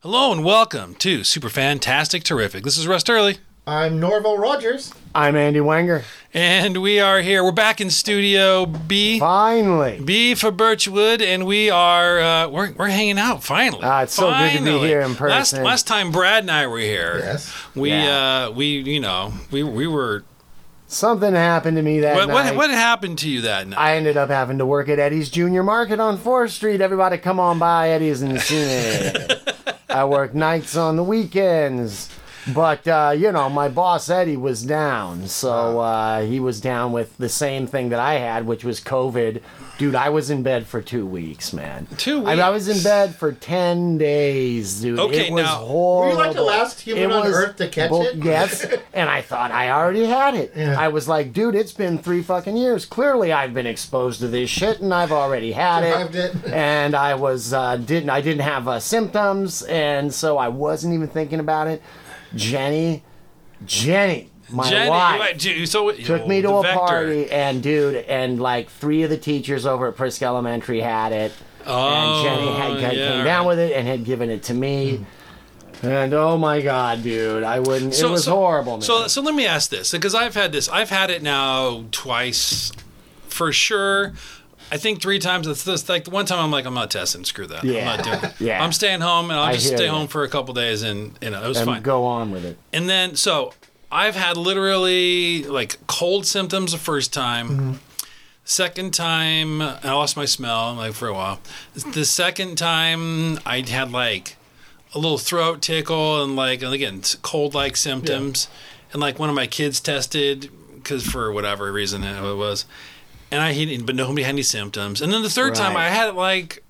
Hello and welcome to Super Fantastic Terrific. This is Russ Early. I'm Norval Rogers. I'm Andy Wanger. and we are here. We're back in Studio B. Finally. B for Birchwood, and we are uh, we're, we're hanging out finally. Ah, it's so good to be here in Last person. last time Brad and I were here, Yes. we Yeah. uh, we you know we we were Something happened to me that what, night. what what happened to you that night? I ended up having to work at Eddie's Junior Market on 4th Street. Everybody come on by Eddie's and see me. I work nights on the weekends. But, uh, you know, my boss Eddie was down. So uh, he was down with the same thing that I had, which was COVID. Dude, I was in bed for two weeks, man. Two weeks. I, I was in bed for 10 days, dude. Okay, it was now- horrible. Were you like the last human on Earth to catch it? Yes, and I thought I already had it. Yeah. I was like, dude, it's been three fucking years. Clearly, I've been exposed to this shit, and I've already had Survived it. it. And I was uh, didn't I didn't have uh, symptoms, and so I wasn't even thinking about it. Jenny, Jenny, my Jenny, wife. gee, so Took me to a party, and dude, and like three of the teachers over at Prisk Elementary had it, Oh, and Jenny had, had yeah, came down with it and had given it to me. And oh my god, dude, I wouldn't. So, it was so, horrible, man. So, so let me ask this because I've had this. I've had it now twice, for sure. I think three times. It's this like the one time I'm like I'm not testing. Screw that. Yeah. I'm not doing. It. Yeah. I'm staying home and I'll just stay ya. home for a couple days and you know it was and fine. go on with it. And then so I've had literally like cold symptoms the first time. Mm-hmm. Second time I lost my smell like for a while. The second time I had like a little throat tickle and like and again cold like symptoms. And like one of my kids tested because for whatever reason it was, and I he but nobody had any symptoms. And then the third time I had it like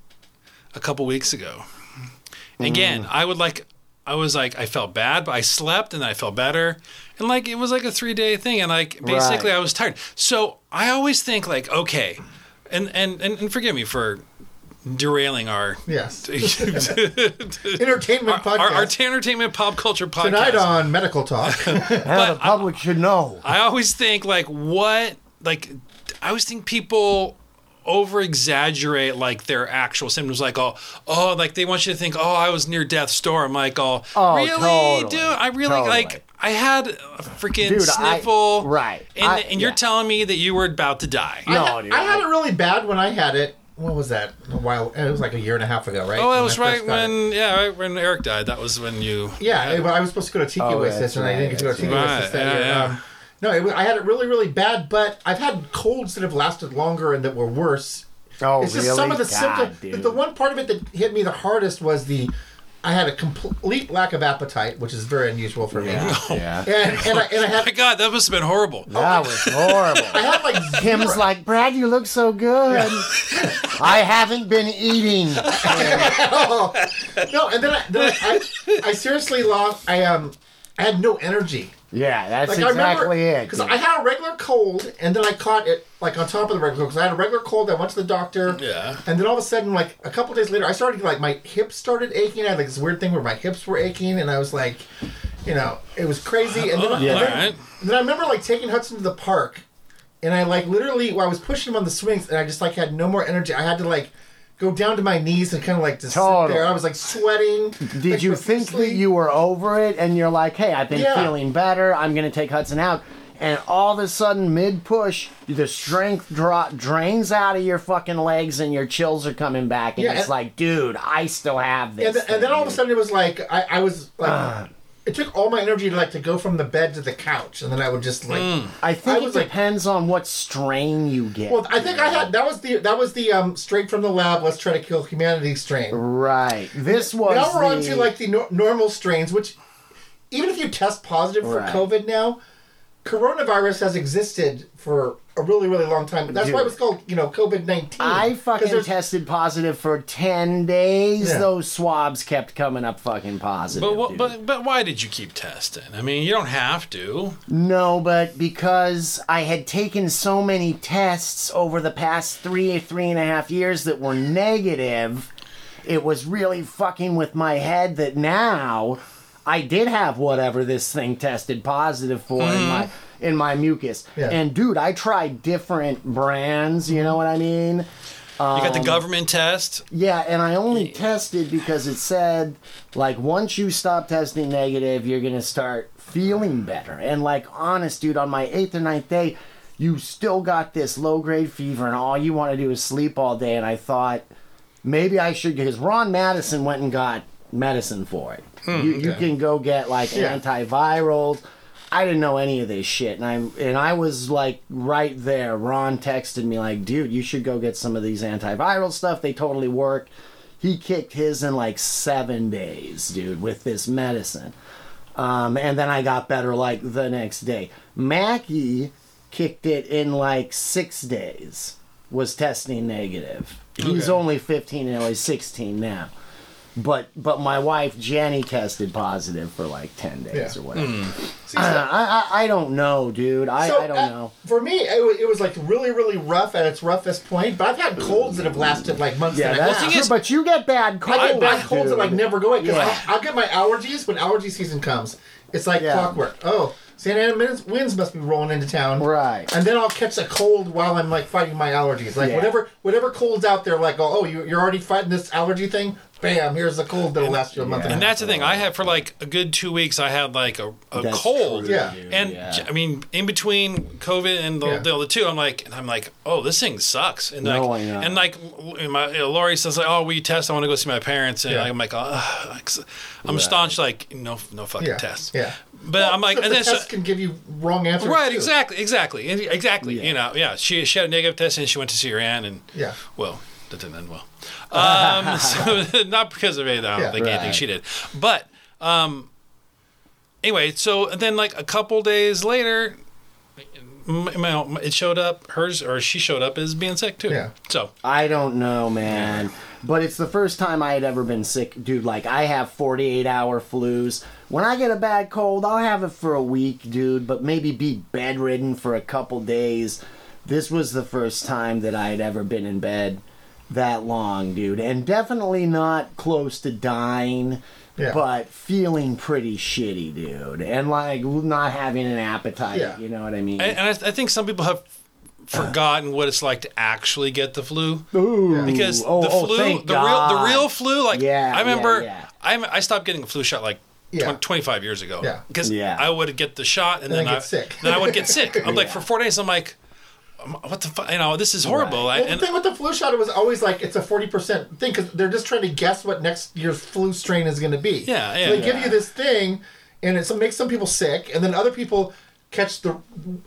a couple weeks ago. Again, Mm. I would like I was like I felt bad, but I slept and I felt better. And like it was like a three day thing and like basically Right. I was tired. So I always think like, okay, and and, and, and forgive me for derailing our Yes. our, Entertainment podcast. our, our entertainment pop culture podcast. Tonight on Medical Talk. Now the public should know. I always think like what like I always think people over exaggerate like their actual symptoms like oh oh like they want you to think oh I was near death's door I'm like oh, Oh, really totally, dude I really totally. like I had a freaking Dude, I- sniffle right. and, I- and you're yeah. telling me that you were about to die No, I, dude, I had it really bad when I had it. What was that? A while. It was like a year and a half ago, right? oh that When was right first got it. when yeah right when Eric died that was when you Yeah, it- I was supposed to go to Tiki Oh, Oasis, that's and I didn't get to go to Tiki right. Oasis that Right, year. yeah, yeah. Um, no, it, I had it really, really bad, but I've had colds that have lasted longer and that were worse. Oh, it's just really? some of the God, symptoms. dude. The one part of it that hit me the hardest was the I had a complete lack of appetite, which is very unusual for me. Yeah, yeah. And, and, I, and I my god that must have been horrible That was horrible. I had like Kim's zero- like, Brad, you look so good. I haven't been eating. no, and then I, then I, I, I seriously lost. I um, I had no energy. Yeah, that's Like I exactly remember it. because. I had a regular cold, and then I caught it like on top of the regular cold. Because I had a regular cold, I went to the doctor. Yeah. And then all of a sudden, like a couple days later, I started like my hips started aching. I had like this weird thing where my hips were aching, and I was like, you know, it was crazy. And then, and Yeah. then, Alright. and then I remember like taking Hudson to the park, and I like literally, well, I was pushing him on the swings, and I just like had no more energy. I had to like go down to my knees and kind of like just sit there. I was like sweating. Did like, you think that you were over it and you're like, hey, I've been Yeah. feeling better. I'm going to take Hudson out. And all of a sudden, mid push, the strength dra- drains out of your fucking legs and your chills are coming back. And Yeah, it's and- like, dude, I still have this. and then, and then all of a sudden it was like I, I was like Ah. It took all my energy to like to go from the bed to the couch and then I would just like I think I it was like- depends on what strain you get. well I think I had that was the that was the um straight from the lab let's try to kill humanity strain. right. This was. now we're on the- to like the no- normal strains which even if you test positive for Right. COVID now coronavirus has existed for a really really long time. That's why it was called you know COVID nineteen. I fucking tested positive for 10 days. Yeah. Those swabs kept coming up fucking positive. but what, but but why did you keep testing I mean you don't have to No, but because I had taken so many tests over the past three, three and a half years that were negative, it was really fucking with my head that now I did have whatever this thing tested positive for in mm-hmm. my in my mucus. Yeah. And dude, I tried different brands, you know what I mean? you Um, got the government test. Yeah, and I only tested because it said like once you stop testing negative, you're gonna start feeling better. And like honest, dude, on my eighth or ninth day, you still got this low grade fever, and all you want to do is sleep all day. And I thought maybe I should because Ron Madison went and got medicine for it. you, you okay. can go get like Yeah. antivirals. I didn't know any of this shit, and I and I was like right there. Ron texted me like, "Dude, you should go get some of these antiviral stuff. They totally work." He kicked his in like seven days, dude, with this medicine, um, and then I got better like the next day. Mackie kicked it in like six days. Was testing negative. He's Okay. only fifteen and he's sixteen now. But but my wife Jenny tested positive for like ten days Yeah. or whatever. See, I, so- I, I don't know, dude. I, So, I don't uh, know. For me, it was, it was like really, really rough at its roughest point. But I've had colds that have lasted like months. Yeah, that's thing true. is- but you get bad colds. I get bad colds that like never go away because Yeah. I'll, I'll get my allergies when allergy season comes. It's like Yeah. clockwork. Oh, Santa Ana winds, winds must be rolling into town. Right. And then I'll catch a cold while I'm like fighting my allergies. Like Yeah. whatever whatever cold's out there, like oh, you, you're already fighting this allergy thing. Bam! Here's the cold that'll last you a month. Yeah. And And a half. that's the thing. I had for like a good two weeks. I had like a, a That's cold. true, Yeah. dude, And yeah. I mean, in between COVID and the, Yeah. the other two, I'm like, and I'm like, oh, this thing sucks. And No, like, I know. and like, and my you know, Lori says like, oh, we test. I want to go see my parents, and Yeah. I'm like, oh, I'm staunch like no, no fucking yeah, tests. yeah. But Well, I'm like, so and the then so, test can give you wrong answers. right, too. exactly, exactly, exactly. Yeah. You know, yeah. She she had a negative test, and she went to see her aunt, and Yeah. well, that didn't end well. Um, so, not because of it. I don't Yeah. think anything she did. But um, anyway, so then like a couple days later, m- m- it showed up. Hers or she showed up as being sick too. Yeah. So I don't know, man. But it's the first time I had ever been sick, dude. Like I have 48 hour flus. When I get a bad cold, I'll have it for a week, dude. But maybe be bedridden for a couple days. This was the first time that I had ever been in bed that long, dude, and definitely not close to dying. Yeah. But feeling pretty shitty, dude, and like not having an appetite. Yeah. You know what I mean? and, and I, I think some people have forgotten what it's like to actually get the flu. Ooh. because Oh, the oh, flu, thank the real, the real flu, like Yeah, I remember, yeah, yeah. I'm, I stopped getting a flu shot like Yeah. twen- 25 years ago. Yeah. because Yeah. I would get the shot and, And then, then I sick. then I would get sick. I'm like for four days. I'm like, what the fuck? You know, this is horrible. I, Well, the thing with the flu shot, it was always like it's a forty percent thing because they're just trying to guess what next year's flu strain is going to be. Yeah, yeah. So they give you this thing, and it makes some people sick, and then other people catch the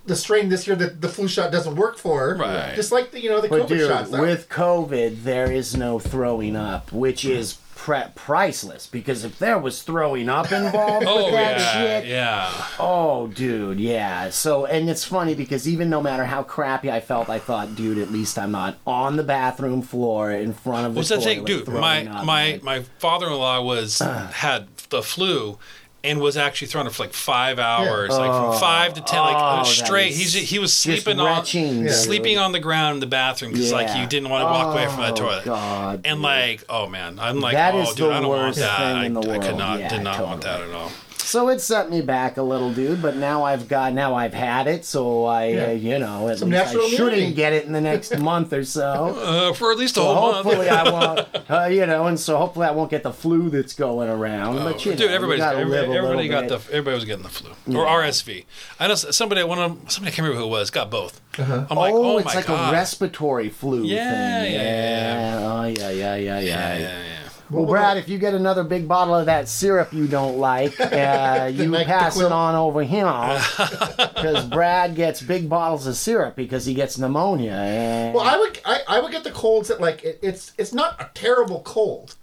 the strain this year that the flu shot doesn't work for. Right. Just like the you know the But COVID dude, shots. with COVID, there is no throwing up, which is pre- priceless. Because if there was throwing up involved oh with that yeah, shit, yeah. oh dude, yeah. So, and it's funny because even no matter how crappy I felt, I thought, dude, at least I'm not on the bathroom floor in front of the What's that thing, dude? My up. my Like, my father-in-law was had the flu. And was actually thrown up for like five hours, like from five to ten, like Oh, straight. is He's he was sleeping on retching, Yeah. sleeping dude. on the ground in the bathroom because like you didn't want to walk away from that Oh, toilet. God, And dude. like, oh man, I'm like, That oh dude, the I don't want worst that. thing I, in the I could not, Yeah, did not want that at all. So it set me back a little, dude. But now I've got now I've had it, so I, Yeah. uh, you know, at Some least I shouldn't immunity. get it in the next month or so. Uh, for at least a So whole hopefully month. I won't, uh, you know, and so hopefully I won't get the flu that's going around. but you know, Oh, Dude, you everybody's gotta everybody, live a everybody got bit. the everybody was getting the flu or RSV. I know somebody one of them, somebody I can't remember who it was got both. Uh-huh. I'm like, oh, oh, it's my like god. a respiratory flu Yeah, thing. yeah, yeah, Oh yeah, yeah, yeah, yeah. yeah, yeah, yeah. Well, Brad, if you get another big bottle of that syrup you don't like, uh, you pass it on over here. Because Brad gets big bottles of syrup because he gets pneumonia. And Well, I would I, I would get the colds that like it, it's it's not a terrible cold,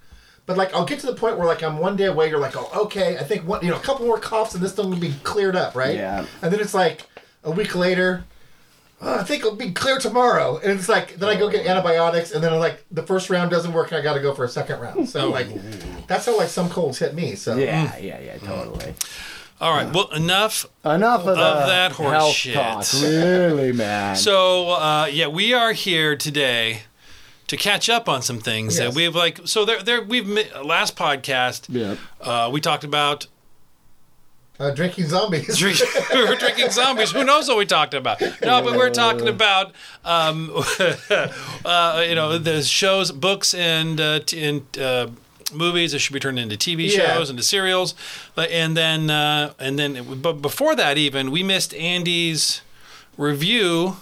but like I'll get to the point where like I'm one day away. You're like, oh, okay. I think one you know a couple more coughs and this thing will be cleared up, right? Yeah. And then it's like a week later. "Oh, I think it'll be clear tomorrow, and it's like then I go get antibiotics, and then I'm like the first round doesn't work, and I got to go for a second round. So like, that's how like some colds hit me. So yeah, yeah, yeah, totally. All right, well, enough. Enough of, the that horse health shit. talk, really, man. So uh, yeah, we are here today to catch up on some things Yes. that we've like. So there, there we've mi- last podcast. Yep. Uh, we talked about Uh, drinking zombies. Drink- we were drinking zombies. Who knows what we talked about? No, but we're talking about, um, uh, you know, the shows, books, and uh, t- and uh, movies that should be turned into TV Yeah. shows, into serials, But- and then uh, and then, but before that, even we missed Andy's review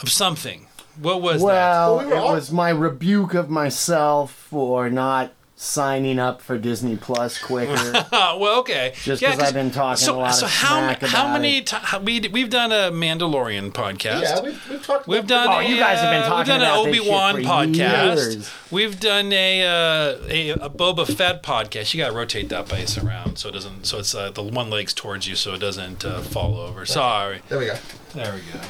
of something. What was Well, Well, we it all- was my rebuke of myself for not signing up for Disney Plus quicker. Well, okay. Just Yeah, 'cause I've been talking so, a lot so of how smack how about many it. ti we we've done a Mandalorian podcast. Yeah, we've, we've talked. We've about done. Oh, you guys have been talking We've done about an this Obi Wan for podcast. years. We've done a, uh, a a Boba Fett podcast. You got to rotate that base around so it doesn't. So it's uh, the one leg's towards you, so it doesn't uh, fall over. Sorry. There we go. There we go.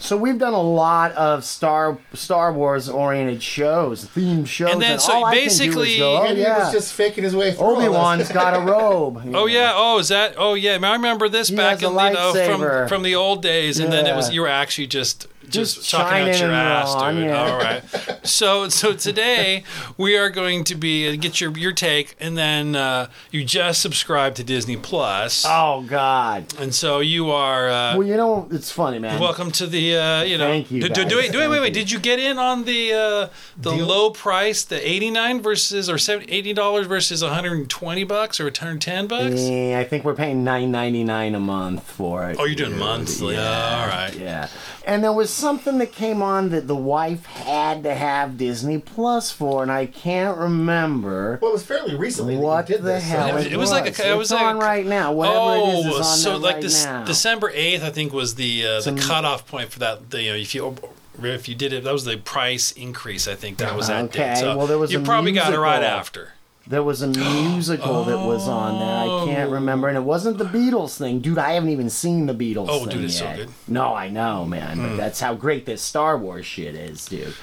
So we've done a lot of Star Star Wars oriented shows, themed shows, And then, so all I can do basically- is go, oh, Andy yeah, was just faking his way through. all Obi Wan's this. got a robe. you Oh know. yeah. Oh, is that? Oh yeah. I remember this He back has a in you know from from the old days, and then it was you were actually just. Just, Just talking out your ass, on, dude. yeah. All right. So, so today we are going to be get your your take, and then uh, you just subscribed to Disney Plus. Oh God. And so you are uh, Well, you know it's funny, man. welcome to the uh, you know. Thank you, Do, do, do, wait, do, wait, wait, wait. Did you get in on the uh, the Deal? low price, the eighty nine versus or seven- eighty dollars versus one hundred and twenty bucks or one hundred ten bucks? Eh, I think we're paying nine ninety nine a month for it. Oh, you're doing monthly. Yeah, all right. Yeah. And there was something that came on that the wife had to have Disney Plus for, and I can't remember Well, it was fairly recently. that what did the this, hell It was- it, it was like a- it was It's like a- on right now. Whatever it is, is on Oh, so there like right this now. December eighth, I think was the uh, the Some- cutoff point for that. The, you know, if you if you did it, that was the price increase. I think that was that Okay, date. So well, there was you a probably got it right after. There was a musical that was on there. I can't Oh. remember, and it wasn't the Beatles thing, dude. I haven't even seen the Beatles. Oh, thing dude, it's so good. No, I know, man. Hmm. But that's how great this Star Wars shit is, dude.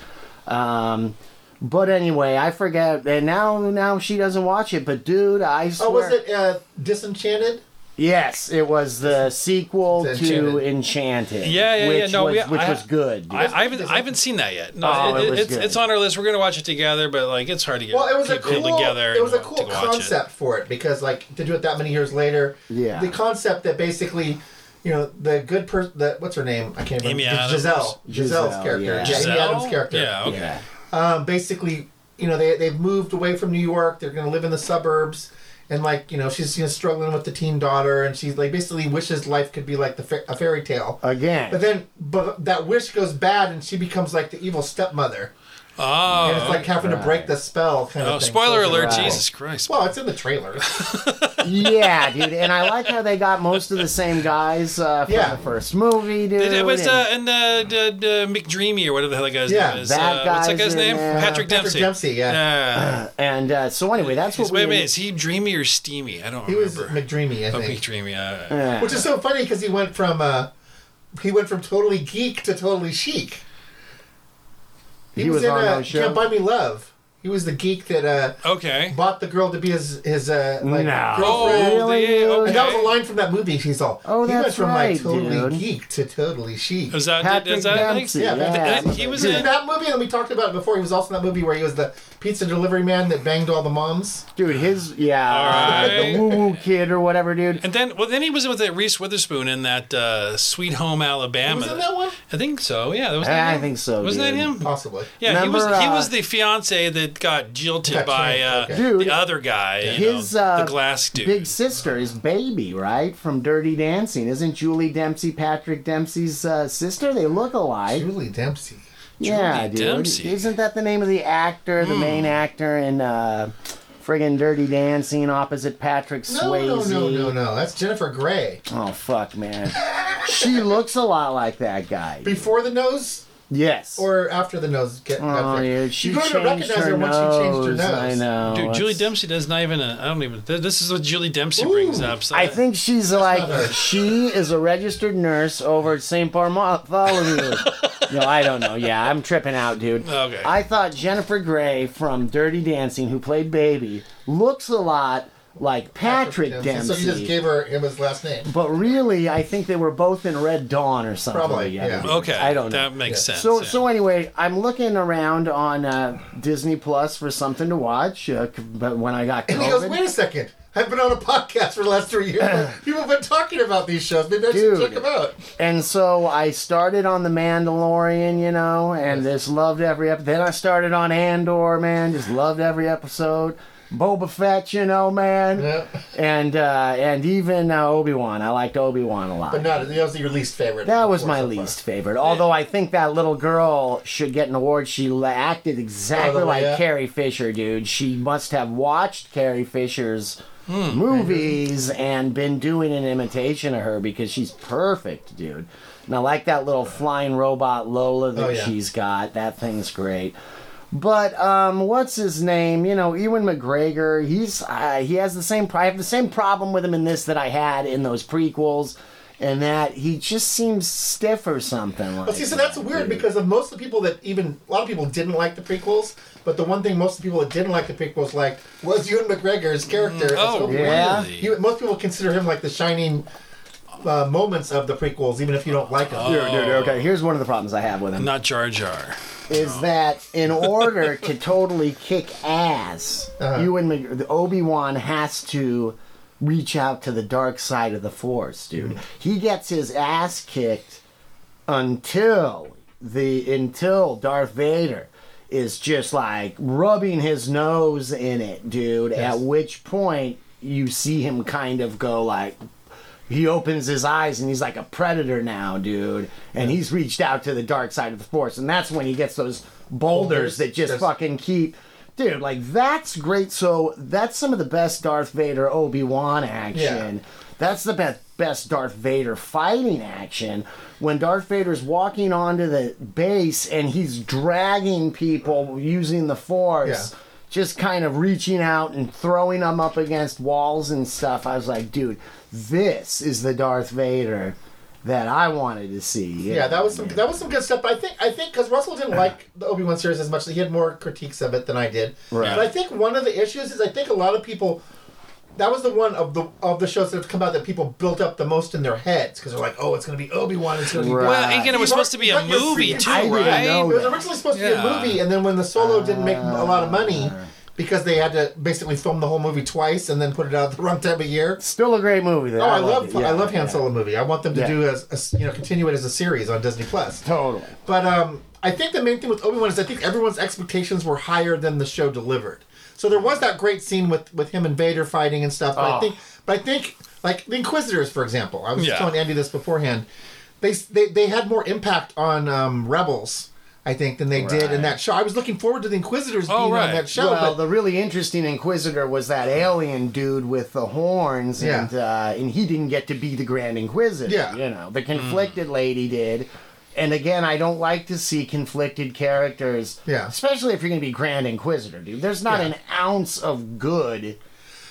Um, but anyway, I forget, and now now she doesn't watch it. But dude, I swear, Oh, was it uh, Disenchanted? Yes, it was the sequel It's to Enchanted. Enchanted. Yeah, yeah, which yeah. No, was, we- which I- was good. I, I haven't I haven't seen that yet. No, Oh, it- it was it's good. it's on our list. We're gonna watch it together, but like it's hard to get Well, it was a cool. together. It was a cool to watch it. concept for it because, like, to do it that many years later. Yeah. The concept that basically, you know, the good person. The what's her name? I can't remember. Amy Adams. Giselle. Giselle's Giselle, character. yeah. Yeah, Giselle? Amy Adams' character. Yeah, okay. yeah. um, basically, you know, they they've moved away from New York. They're going to live in the suburbs, and like, you know, she's you know struggling with the teen daughter, and she's like basically wishes life could be like the fa- a fairy tale. Again. But then, but that wish goes bad, and she becomes like the evil stepmother, Oh, and it's like having to break the spell kind oh, of thing. spoiler So alert! Right. Jesus Christ! Well, it's in the trailer. yeah, dude. And I like how they got most of the same guys uh, from Yeah. the first movie, dude. It, it was and- uh, and uh, the, the McDreamy or whatever the hell that guy's Yeah, name is. that uh, what's that guy's guy's in name? there. Patrick Patrick Dempsey. Dempsey, yeah. Yeah. and uh, so anyway, that's what wait a we. minute, is he dreamy or steamy? I don't remember. He was. McDreamy, I oh, think. McDreamy. Uh, Yeah. Which is so funny because he went from uh, he went from totally geek to totally chic. He, He was, was in on uh, those shows? Can't Buy Me Love. He was the geek that uh, okay. bought the girl to be his his uh, like No. girlfriend. Really, the- And that was a okay. line from that movie. He's all, Oh, he went that's from right, like totally dude. geek to totally chic. Was that Patrick is that Dempsey. Yeah, Yeah, Patrick He was Dude, in- that movie, and we talked about it before. He was also in that movie where he was the pizza delivery man that banged all the moms. dude, his yeah, uh, Alright. the woo woo kid or whatever, dude. And then, well, then he was with uh, Reese Witherspoon in that uh, Sweet Home Alabama. Was in that one? I think so. Yeah, that was. I think so, Wasn't that him? Possibly. Yeah, he was. Remember, he uh, was the fiance that got jilted That's by right, uh. Dude, the other guy. You his know, uh, the glass dude. big sister is Baby, right? From Dirty Dancing. Isn't Julie Dempsey Patrick Dempsey's uh, sister? They look alike. Julie Dempsey. yeah, dude. Dempsey. Isn't that the name of the actor, the main actor in uh, friggin' Dirty Dancing opposite Patrick No, Swayze? no, no, no, no. That's Jennifer Grey. Oh fuck, man. she looks a lot like that guy. Before the nose Yes. or after the nose get got oh, fixed? dude, she you couldn't changed recognize her her once she changed her nose. nose. I know. Dude, Julie Dempsey does not even. I don't even. This is what Julie Dempsey Ooh. brings up. So I think she's like she is a registered nurse over at St. Bartholomew. no, I don't know. Yeah, I'm tripping out, dude. Okay. I thought Jennifer Grey from Dirty Dancing, who played Baby, looks a lot like Patrick Dempsey. So you just gave her him his last name. but really, I think they were both in Red Dawn or something. Probably, together. yeah. Okay, I don't know. That makes Yeah. sense. So, yeah. so anyway, I'm looking around on uh, Disney Plus for something to watch. Uh, but when I got COVID, And he goes, wait a second. I've been on a podcast for the last three years. People have been talking about these shows. Maybe I should Dude. check them out. And so I started on The Mandalorian, you know, and just loved every episode. Then I started on Andor, man, just loved every episode. Boba Fett, you know, man, Yeah. and uh, and even uh, Obi Wan. I liked Obi Wan a lot. But not, that was your least favorite. That was my far. least favorite. Although I think that little girl should get an award. She acted exactly like? Carrie Fisher, dude. She must have watched Carrie Fisher's Hmm. movies and been doing an imitation of her because she's perfect, dude. And I like that little flying robot Lola that Oh, yeah. she's got. That thing's great. But um, what's his name? You know, Ewan McGregor. He's uh, he has the same. I have the same problem with him in this that I had in those prequels, and that he just seems stiff or something. Like But see, so that's that, weird dude. because of most of the people that even a lot of people didn't like the prequels, but the one thing most of the people that didn't like the prequels liked was Ewan McGregor's character. as Oh, Obi-Wan. Yeah. really? He- most people consider him like the shining uh, moments of the prequels, even if you don't like him. Dude, dude, okay. Here's one of the problems I have with him. Not Jar Jar. is that in order to totally kick ass, Uh-huh. Ewan Mc- Obi Wan has to reach out to the dark side of the Force, dude. Mm-hmm. He gets his ass kicked until the until Darth Vader is just like rubbing his nose in it, dude. Yes. At which point you see him kind of go like he opens his eyes and he's like a predator now, dude. And he's reached out to the dark side of the force, and that's when he gets those boulders that just fucking keep. Dude, like that's great. So that's some of the best Darth Vader Obi Wan action. Yeah. That's the best best Darth Vader fighting action. When Darth Vader's walking onto the base and he's dragging people using the Force Yeah. just kind of reaching out and throwing them up against walls and stuff. I was like, dude, this is the Darth Vader that I wanted to see. Yeah, that was some that was some good stuff. But I think I think because Russell didn't like the Obi Wan series as much, he had more critiques of it than I did. Right. But I think one of the issues is I think a lot of people. That was the one of the of the shows that have come out that people built up the most in their heads because they're like, oh, it's going to be Obi Wan. It's going to be. Right. Well, again, it was You've supposed to be a movie too, right? It was originally supposed to be a movie, and then when the solo didn't make a lot of money ah. Because they had to basically film the whole movie twice and then put it out the wrong time of a year. Still a great movie. Though. Oh, I, loved love. Yeah, I love Han yeah. Solo movie. I want them to Yeah. do as, as you know continue it as a series on Disney Plus. Totally. But um, I think the main thing with Obi Wan is I think everyone's expectations were higher than the show delivered. So there was that great scene with with him and Vader fighting and stuff. But I Oh. think, but I think like the Inquisitors, for example. I was telling Andy this beforehand. They they they had more impact on um, Rebels. I think than they did in that show. I was looking forward to the Inquisitors Oh, being right. on that show, well, but the really interesting Inquisitor was that alien dude with the horns, Yeah. and uh, and he didn't get to be the Grand Inquisitor. Yeah. you know, the conflicted lady did. And again, I don't like to see conflicted characters. Yeah. especially if you're going to be Grand Inquisitor, dude. There's not Yeah. an ounce of good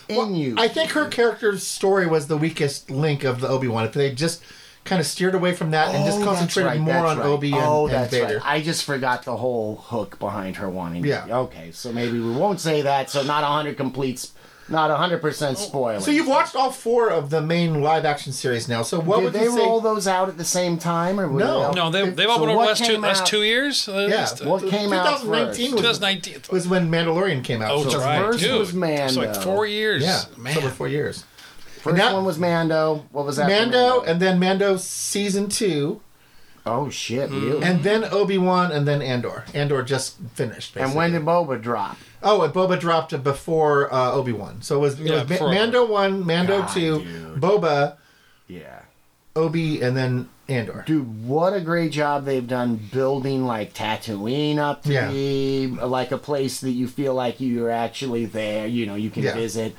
in you. I think her character's story was the weakest link of the Obi Wan. If they just kind of steered away from that and just Oh, that's concentrated right, more on right. Obi and, oh, and that's Vader. right. I just forgot the whole hook behind her wanting. to- Yeah. Okay, so maybe we won't say that. So not hundred complete, not hundred percent oh, spoiler. So you've watched all four of the main live action series now. So what Did would they you say? roll those out at the same time, or No. They no, they they've all So been over what last two came last two years. at yeah, least. Uh, what came out 2019 was, 2019. was when Mandalorian came out. Oh, so that's the right, first dude. was It's like four years. Yeah, man. so over four years. First that- one was Mando. What was that? Mando, and then Mando season two, oh shit, really? and then Obi Wan, and then Andor. Andor just finished. Basically. And when did Boba drop? Oh, and Boba dropped before uh, Obi Wan. So it was, it Yeah, was Ma- before- Mando one, Mando God, two, dude. Boba, Yeah. Obi, and then Andor. Dude, what a great job they've done building like Tatooine up to Yeah. be like a place that you feel like you're actually there. You know, you can Yeah. visit.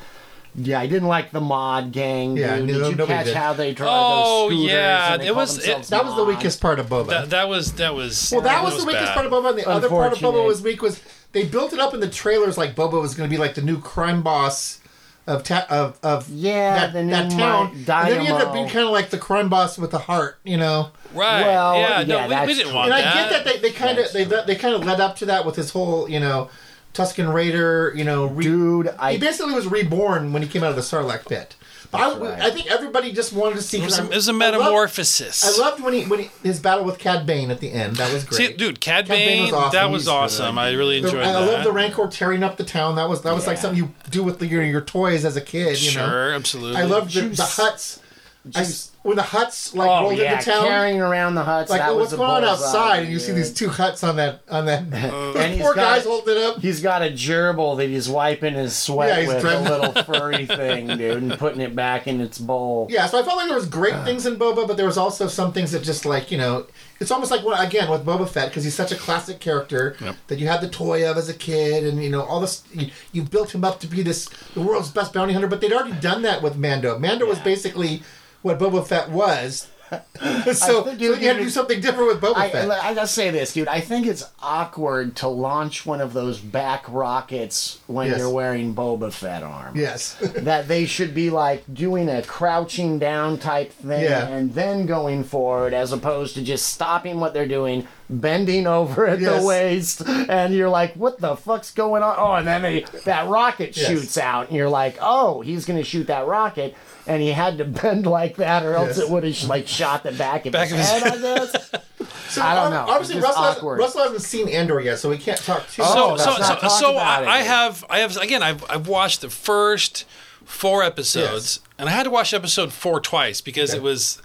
Yeah, I didn't like the mod gang. Yeah, dude. no- did you catch did. how they drive Oh, those scooters? yeah, and they it was- it- That was the weakest part of Boba. That, that was that was. Well, that was it the weakest bad. part of Boba, and the other part of Boba was weak was they built it up in the trailers like Boba was going to be like the new crime boss of ta- of of Yeah, that, the new that town. Mi- And then he ended up being kind of like the crime boss with the heart, you know. Right. Well, yeah. yeah, No, we, we that's didn't true. want And I get that they, they kind of they they kind of led up to that with his whole you know Tusken Raider. You know, re- Dude, he basically was reborn when he came out of the Sarlacc pit. But I, right. I think everybody just wanted to see. It was, 'cause a, I- it was a I loved- metamorphosis. I loved when he when he, his battle with Cad Bane at the end. That was great. See, dude, Cad, Cad Bane Bane, was awesome. that was He's awesome. I really The- enjoyed I, I that. love the Rancor tearing up the town. That was that was like something you do with the, your your toys as a kid. You know. Sure, absolutely. I love the, the Juice. Hutts. I, Juice. When the Hutts like oh rolled yeah, into town, carrying around the Hutts. like that oh, what's a going on outside, and you see these two Hutts on that on that. And those he's poor guys holding it up. He's got a gerbil that he's wiping his sweat Yeah, he's with, driving- a little furry thing, dude, and putting it back in its bowl. Yeah, so I felt like there was great uh. things in Boba, but there was also some things that just like you know, it's almost like what again with Boba Fett because he's such a classic character that you had the toy of as a kid, and you know all this. You, you built him up to be this the world's best bounty hunter, but they'd already done that with Mando. Mando was basically what Boba Fett was. so, so you had to do something different with Boba I, Fett. I gotta say this, dude. I think it's awkward to launch one of those back rockets when Yes. you're wearing Boba Fett armor. yes. that they should be like doing a crouching down type thing Yeah. and then going forward as opposed to just stopping what they're doing bending over at Yes. the waist and you're like what the fuck's going on oh and then they, that rocket Yes. shoots out and you're like oh he's gonna shoot that rocket and he had to bend like that or else Yes. it would have like shot the back of Back his of his head i guess So I don't know. Obviously, It's just Russell, has, awkward. Russell hasn't seen Andor yet, so we can't talk too Oh, much so so so, talk so about I, it, I have I have again I've I've watched the first four episodes and I had to watch episode four twice because Okay. it was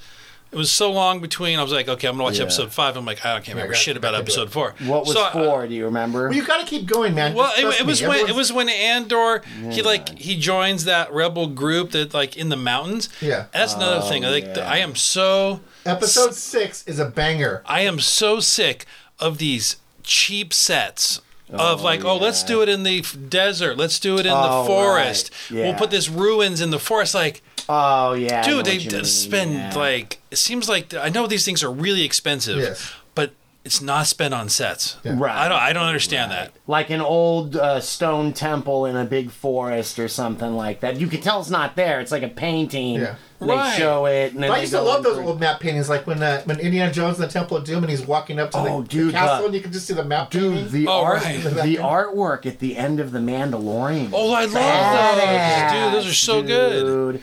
it was so long between. I was like, okay, I'm gonna watch Yeah. episode five. I'm like, I can't remember got- shit about got to do episode four. what was So I- four do you remember Well, you got to keep going, man. Well, Just it, trust it was me. when it Everyone's- was when Andor he like he joins that rebel group that like in the mountains. Yeah. That's another oh, thing. Like yeah. I am so episode six is a banger. I am so sick of these cheap sets of Oh, like, oh, let's do it in the f- desert, let's do it in Oh, the forest. right. We'll Yeah. put this ruins in the forest. Like, oh yeah I know dude, what they you d- mean, spend yeah. like it seems like I know these things are really expensive, Yes. but it's not spent on sets. Right. I don't. I don't understand that. like an old uh, stone temple in a big forest or something like that. You can tell it's not there. It's like a painting. Yeah. They Right. show it, and then I used to love those through- old matte paintings, like when uh, when Indiana Jones in the Temple of Doom and he's walking up to the, Oh, the dude, castle the- and you can just see the matte Dude, painting. the Oh, art, right. the artwork at the end of the Mandalorian. Oh, I love Badass, those, dude. Those are so good.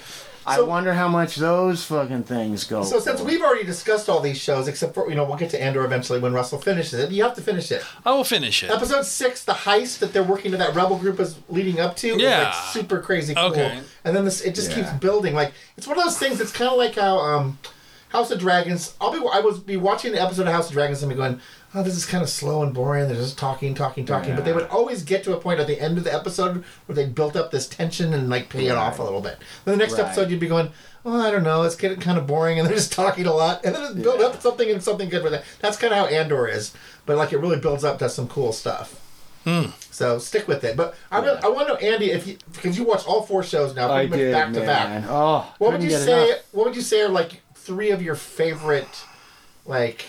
Dude. I wonder how much those fucking things go. So since for. we've already discussed all these shows, except for you know we'll get to Andor eventually when Russell finishes it. You have to finish it. I will finish it. Episode six, the heist that they're working to that rebel group is leading up to, is Yeah. like super crazy cool. Okay. And then this it just Yeah. keeps building. Like it's one of those things. It's kind of like how um, House of Dragons. I'll be I was be watching the episode of House of Dragons and be going, oh, this is kind of slow and boring. They're just talking, talking, talking. But they would always get to a point at the end of the episode where they built up this tension and like pay it off a little bit. Then the next Right. episode you'd be going. Oh, I don't know. It's getting kind of boring, and they're just talking a lot, and then it build up something and something good with it. That's kind of how Andor is, but like it really builds up to some cool stuff. Hmm. So stick with it. But I, really, I want to know, Andy, if you because you watch all four shows now, I much did, back to back. Oh, What would you say? enough. What would you say are like three of your favorite, like,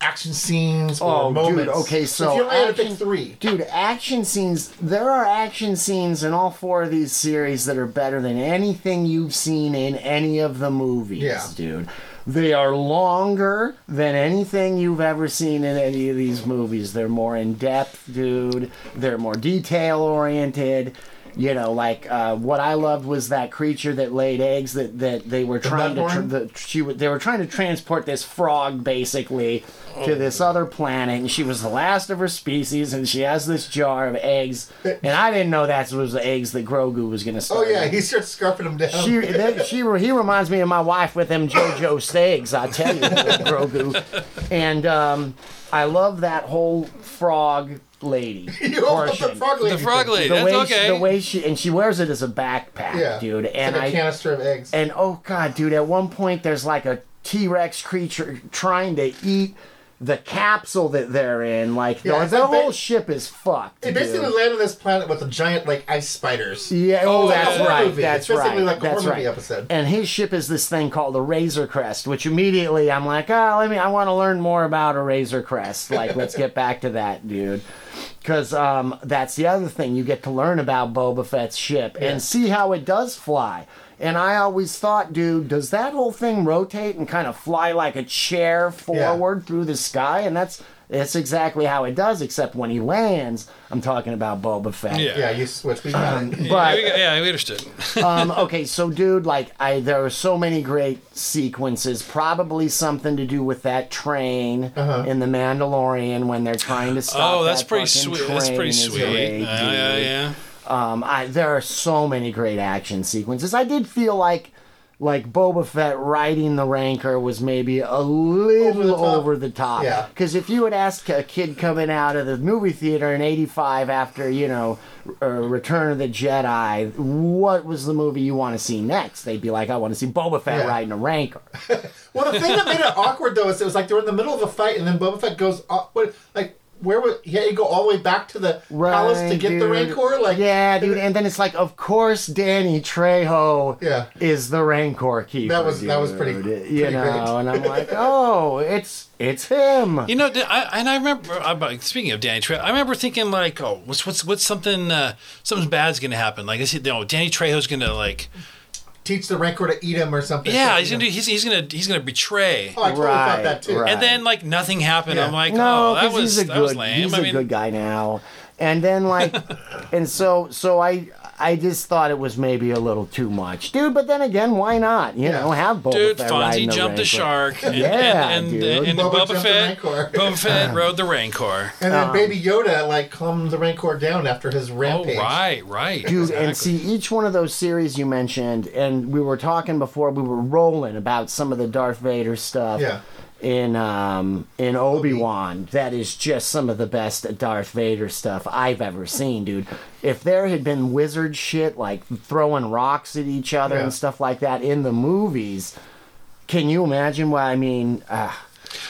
action scenes or Oh, dude, okay, so if you only action- three, Dude, action scenes. There are action scenes in all four of these series that are better than anything you've seen in any of the movies, Yeah. dude. They are longer than anything you've ever seen in any of these movies. They're more in depth, dude. They're more detail oriented. You know, like uh, what I loved was that creature that laid eggs that, that they were trying to tr- Bloodborne? the, she w- they were trying to transport this frog basically to this other planet and she was the last of her species and she has this jar of eggs and I didn't know that was the eggs that Grogu was gonna oh yeah, with. he starts scarfing them down. She, that, she, he reminds me of my wife with them JoJo steaks. I tell you, Grogu, and um, I love that whole frog lady you open the frog lady. The frog lady. The That's way, okay. she, the way she and she wears it as a backpack, Yeah, dude. It's And like a I canister of eggs. and oh god, dude, at one point there's like a T Rex creature trying to eat the capsule that they're in. Like Yeah, the, the like whole ship is fucked. They basically dude. land on this planet with the giant like ice spiders. Yeah, oh, Oh, that's yeah. right. Movie. That's It's basically right. like a that's horror movie right. episode. And his ship is this thing called the Razor Crest, which immediately I'm like, oh, let me. I want to learn more about a Razor Crest. Like, let's get back to that, dude. Because um, that's the other thing you get to learn about Boba Fett's ship Yeah. and see how it does fly. And I always thought, dude, does that whole thing rotate and kind of fly like a chair forward through the sky? And that's It's exactly how it does, except when he lands, I'm talking about Boba Fett. Yeah. Yeah, you switch. We got it. Yeah, But- we, yeah, we understood. um, okay, so dude, like I there are so many great sequences. Probably something to do with that train Uh-huh. in the Mandalorian when they're trying to stop. Oh, that's that pretty fucking sweet. That's pretty is sweet. great, Yeah, yeah, yeah. Um, I there are so many great action sequences. I did feel like like Boba Fett riding the Rancor was maybe a little over the top. top. Yeah. Because if you would ask a kid coming out of the movie theater in '85 after you know uh, Return of the Jedi, what was the movie you want to see next? They'd be like, I want to see Boba Fett Yeah. riding a Rancor. Well, the thing that made it awkward though is it was like they're in the middle of a fight, and then Boba Fett goes, uh, what, like, where would he had to go all the way back to the palace to Right, get the. Rancor? Like, yeah, dude. And then it's like, of course, Danny Trejo Yeah. is the Rancor keeper. That was- that was pretty- dude. pretty You know, great. and I'm like, oh, it's it's him. You know, I, and I remember. Speaking of Danny Trejo, I remember thinking like, "Oh, what's what's what's something uh, something bad's gonna happen?" Like I said, you know, Danny Trejo's gonna like, teach the Rancor to eat him or something. yeah, So, he's gonna do, he's he's gonna he's gonna betray. Oh, I totally Right, thought that too. right. And then like nothing happened. Yeah. I'm like, No, oh, that was he's a that good was lame. he's I a mean, good guy now. And then like, and so so I I just thought it was maybe a little too much, dude. But then again, why not? You Yeah. know, have Boba dude, Fett Fonzie the jumped the shark. And, Yeah, and, and, dude. and, and Boba Boba jumped the Fett, Rancor. Boba Fett rode the Rancor. And then um, Baby Yoda like calmed the Rancor down after his rampage. Oh, rampage. right, right, Dude, and see each one of those series you mentioned, and we were talking before we were rolling about some of the Darth Vader stuff. Yeah. In um in Obi Wan, that is just some of the best Darth Vader stuff I've ever seen, dude. If there had been wizard shit like throwing rocks at each other Yeah. and stuff like that in the movies, can you imagine what I mean? Uh,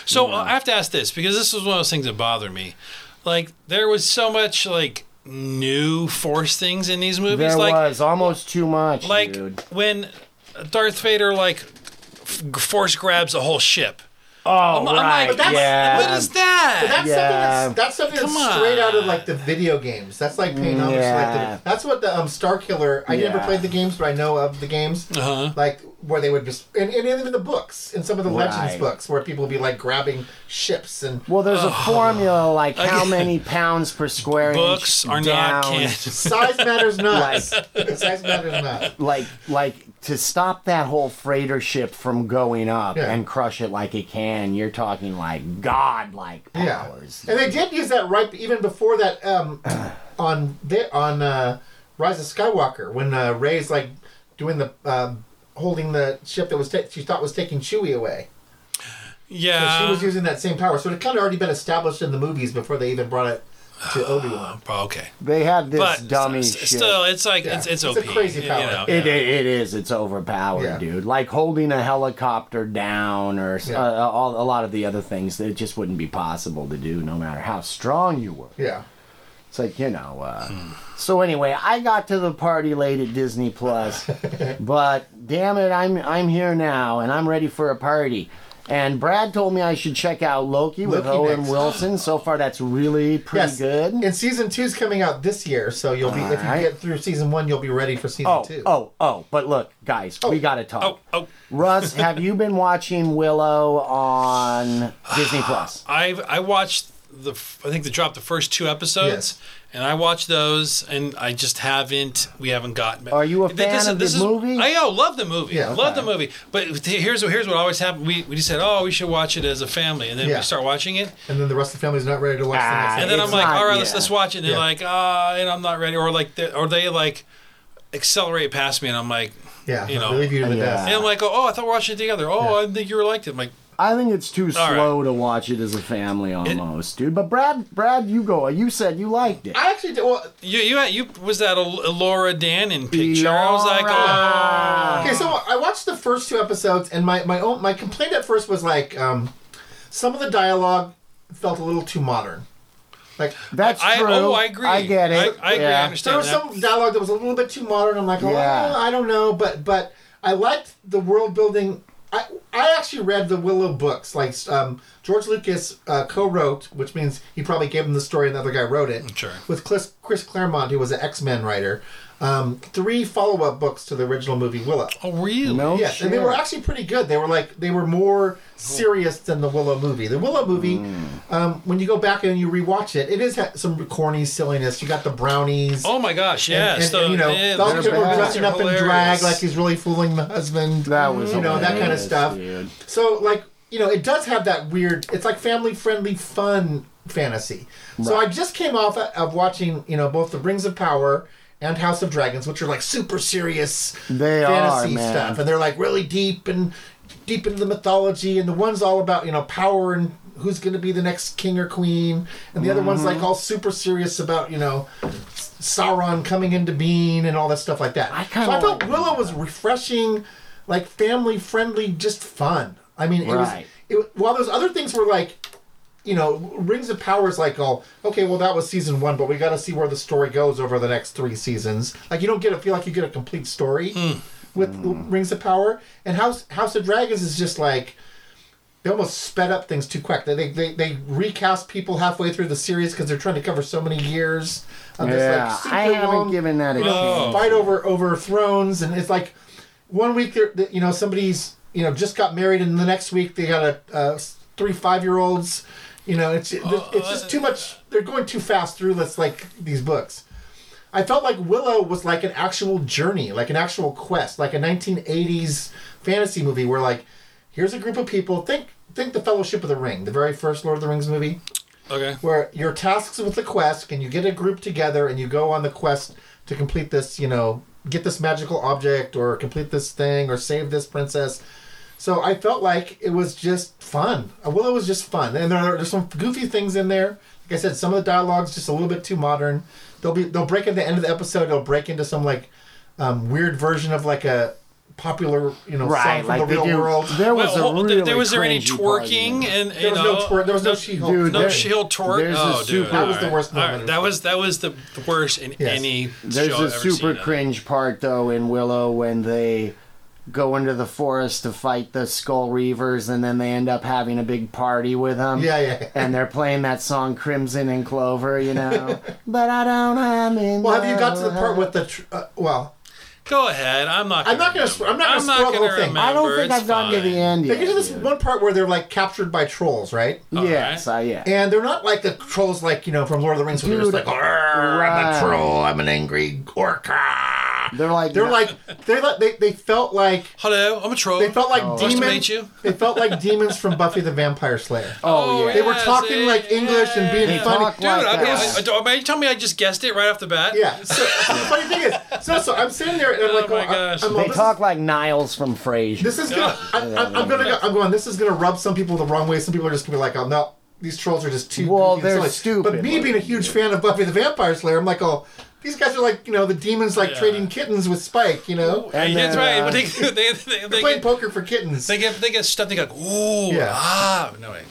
So uh, I have to ask this because this was one of those things that bothered me. Like there was so much like new Force things in these movies. there like was almost too much, like dude. when Darth Vader like Force grabs a whole ship. Oh, I'm, I'm right, like, that's, yeah. what is that? That's Yeah. something that's, that's something Come that's straight out of like the video games. That's like paying homage to Yeah. like the, that's what the um, Starkiller. I never Yeah. played the games, but I know of the games. Uh-huh. Like where they would just and, and even the books in some of the Legends Right. books where people would be like grabbing ships and Well, there's a formula like how many pounds per square inch. Books inch are down, not canon. size matters not. size matters not. Like, like to stop that whole freighter ship from going up Yeah. and crush it like it can. You're talking like godlike Yeah, powers. and they did use that right even before that um, on the, on uh, Rise of Skywalker when uh, Rey's like doing the um, holding the ship that was ta- she thought was taking Chewie away. So yeah. she was using that same power, so it kind of already been established in the movies before they even brought it to Obi Wan. Oh, okay. They had this But dummy s- shit. still, it's like Yeah. it's it's, It's a OP. crazy you power. know? It, it, it is. It's overpowered, Yeah. dude. Like holding a helicopter down, or Yeah. uh, all, a lot of the other things that just wouldn't be possible to do, no matter how strong you were. Yeah, It's like you know. Uh, So anyway, I got to the party late at Disney Plus, but damn it, I'm I'm here now and I'm ready for a party. And Brad told me I should check out Loki, with Loki Owen next. Wilson. So far, that's really pretty yes. good. And season two's coming out this year, so you'll be if you Alright. get through season one, you'll be ready for season Oh, two. oh, oh! But look, guys, we oh. gotta talk. Oh, oh. Russ, have you been watching Willow on Disney Plus? I've I watched the f- I think they dropped the first two episodes, Yes. and I watched those, and I just haven't. We haven't gotten. Are you a Th- fan of the movie? I oh, love the movie. Yeah, love the movie. But here's what here's what always happened. We we just said, oh, we should watch it as a family, and then Yeah. we start watching it, And then the rest of the family's not ready to watch Ah, the next. and then I'm like, not- all right, let's let's watch it. And they're Yeah. like, ah, and I'm not ready, or like, they, or they like accelerate past me, and I'm like, yeah, you know. leave you to the Yeah. death. and I'm like, oh, oh, I thought we watched it together. Oh, I didn't think you were liked it. I'm like, I think it's too All right. slow to watch it as a family, almost, dude. But Brad, Brad, you go. You said you liked it. I actually did. Well, you you you was that a, a Laura Dannon picture? I was like, oh. Okay, so I watched the first two episodes, and my my own my complaint at first was like um, some of the dialogue felt a little too modern. Like That's I, true. oh, I agree. I get it. I, I agree. I Yeah. there was that. some dialogue that was a little bit too modern. I'm like, oh, Yeah. I don't know, but but I liked the world building. I I actually read the Willow books. Like um, George Lucas uh, co-wrote, which means he probably gave him the story, and the other guy wrote it. Sure. With Chris, Chris Claremont, who was an X Men writer. Um, three follow-up books to the original movie Willow. Oh, really? No Yes, and they were actually pretty good. They were like they were more serious than the Willow movie. The Willow movie, Hmm. um, when you go back and you rewatch it, it is ha- some corny silliness. You got the brownies. Oh my gosh, yes. and, the- and, you know, yeah, Val they're Kilmer bad. dressing up in drag like he's really fooling the husband. That was you know that kind of stuff. dude. So like you know, it does have that weird. It's like family friendly fun fantasy. So I just came off of watching you know both the Rings of Power and House of Dragons, which are like super serious They fantasy are, stuff, and they're like really deep and deep into the mythology. And the one's all about you know power and who's going to be the next king or queen, and the other one's Mm-hmm. like all super serious about you know Sauron coming into being and all that stuff like that. I kinda so I felt like Willow was refreshing, like family friendly, just fun. I mean, it was it, while those other things were like you know, Rings of Power is like, oh, okay, well that was season one, but we got to see where the story goes over the next three seasons. Like you don't get a feel like you get a complete story with Rings of Power, and House House of Dragons is just like they almost sped up things too quick. They they, they recast people halfway through the series because they're trying to cover so many years. Of this, Yeah, super I haven't long- given that a you Oh. fight over over thrones, and it's like one week they're you know somebody's you know just got married, and the next week they got a, uh three five year olds. You know, it's it's just oh. too much. They're going too fast through this like these books. I felt like Willow was like an actual journey, like an actual quest, like a 1980s fantasy movie where like here's a group of people. Think think the Fellowship of the Ring, the very first Lord of the Rings movie Okay. where you're tasked with the quest and you get a group together and you go on the quest to complete this, you know, get this magical object or complete this thing or save this princess. So I felt like it was just fun. Uh, Willow was just fun, and there are, there's some goofy things in there. Like I said, some of the dialogue's just a little bit too modern. They'll be they'll break at the end of the episode. They'll break into some like um, weird version of like a popular you know Right, song from like the real do. world. There was Well, a well, really there was there any cringy part in twerking there. and you There was know no twerk. There was no She-Hulk. Dude, no there- shield twerk. there's a oh, dude. super- That was the worst moment alright. That was that was the worst in Yes. any There's show a I've ever super seen. cringe part though in Willow when they go into the forest to fight the Skull Reavers, and then they end up having a big party with them. Yeah, yeah. And they're playing that song "Crimson and Clover," you know. but I don't have in Well, have you got to the part with the? Tr- uh, well, Go ahead. I'm not. Gonna I'm not gonna sp- I'm not gonna I'm not spoil the gonna whole thing. remember. I don't think It's I've gotten to fine. the end they yet. get to this one part where they're like captured by trolls, right? Yes, I yeah. And they're not like the trolls, like you know, from Lord of the Rings, where they're just Dude, like, "Arr, I'm right. a troll, I'm an angry orca. They're like They're like, they like, they they felt like Hello, I'm a troll. they felt like Oh. Nice to demons. meet you. They felt like demons from Buffy the Vampire Slayer. oh, oh yeah. They were yeah, talking see? like English and being They funny. talk Dude, like I, that. I, I, I, you tell me I just guessed it right off the bat. Yeah. So, the funny thing is, so so I'm sitting there and I'm Oh my oh, I- gosh. I'm, They talk Is, like Niles from Frasier. this is gonna. I, I, I'm gonna. Go, I'm going. This is gonna rub some people the wrong way. Some people are just gonna be like, oh no. These trolls are just too. Well, they're silly. stupid, But me like- being a huge fan of Buffy the Vampire Slayer, I'm like, oh, these guys are like, you know, the demons like Yeah. trading kittens with Spike, you know, Hey, And that's right. uh, But they, they, they, they, playing get, poker for kittens. they get they get stuff. They go, ooh, Yeah. ah, no way.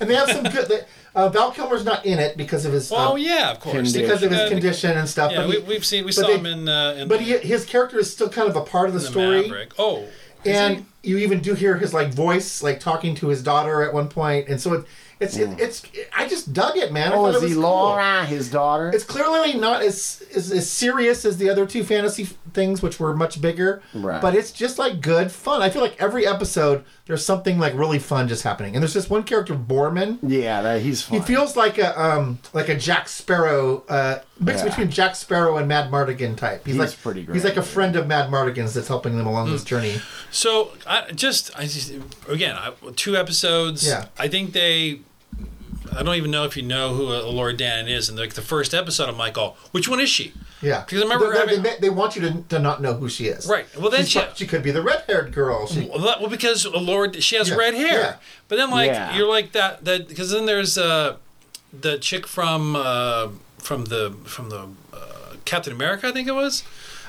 and they have some good. They, uh, Val Kilmer's not in it because of his. Oh um, yeah, of course. Condition. Because of his condition and stuff. Yeah, but we, he, we've seen we saw they- him in uh, in but he, his character is still kind of a part of the, the story. Maverick. Oh, and he? you even do hear his like voice like talking to his daughter at one point and so it, it's it, it's I just dug it man oh, is it he cool. Elora, his daughter? it's clearly not as, as as serious as the other two fantasy f- things which were much bigger Right. but it's just like good fun I feel like every episode there's something like really fun just happening and there's this one character Boorman yeah, that he's he feels like a um like a Jack Sparrow uh mix Yeah. between Jack Sparrow and Madmartigan type he's, He's like pretty he's like a yeah. friend of Madmartigan's that's helping them along this Hmm. journey So I just I just again I, two episodes. Yeah. I think they. I don't even know if you know who uh, Lord Dan is. And like the first episode, I'm like, oh, which one is she? Yeah, Because I remember they, having- they, they want you to, to not know who she is. Right. Well, then She's she- she could be the red-haired girl. She, Well, that- well, because Elora, she has Yeah, red hair. yeah. But then, like, Yeah. you're like that. That because then there's uh, the chick from uh, from the from the uh, Captain America, I think it was.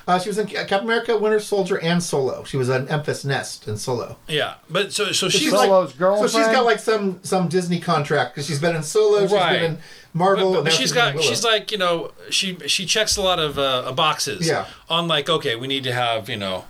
uh, she was in Captain America, Winter Soldier, and Solo. She was an Enfys Nest in Solo. Yeah. But so so She's she's like, Solo's so she's girlfriend? got like some some Disney contract because she's been in Solo, she's Right. been in Marvel, But, but, and but she's got Willow. she's like you know she she checks a lot of uh, boxes Yeah. on like okay we need to have you know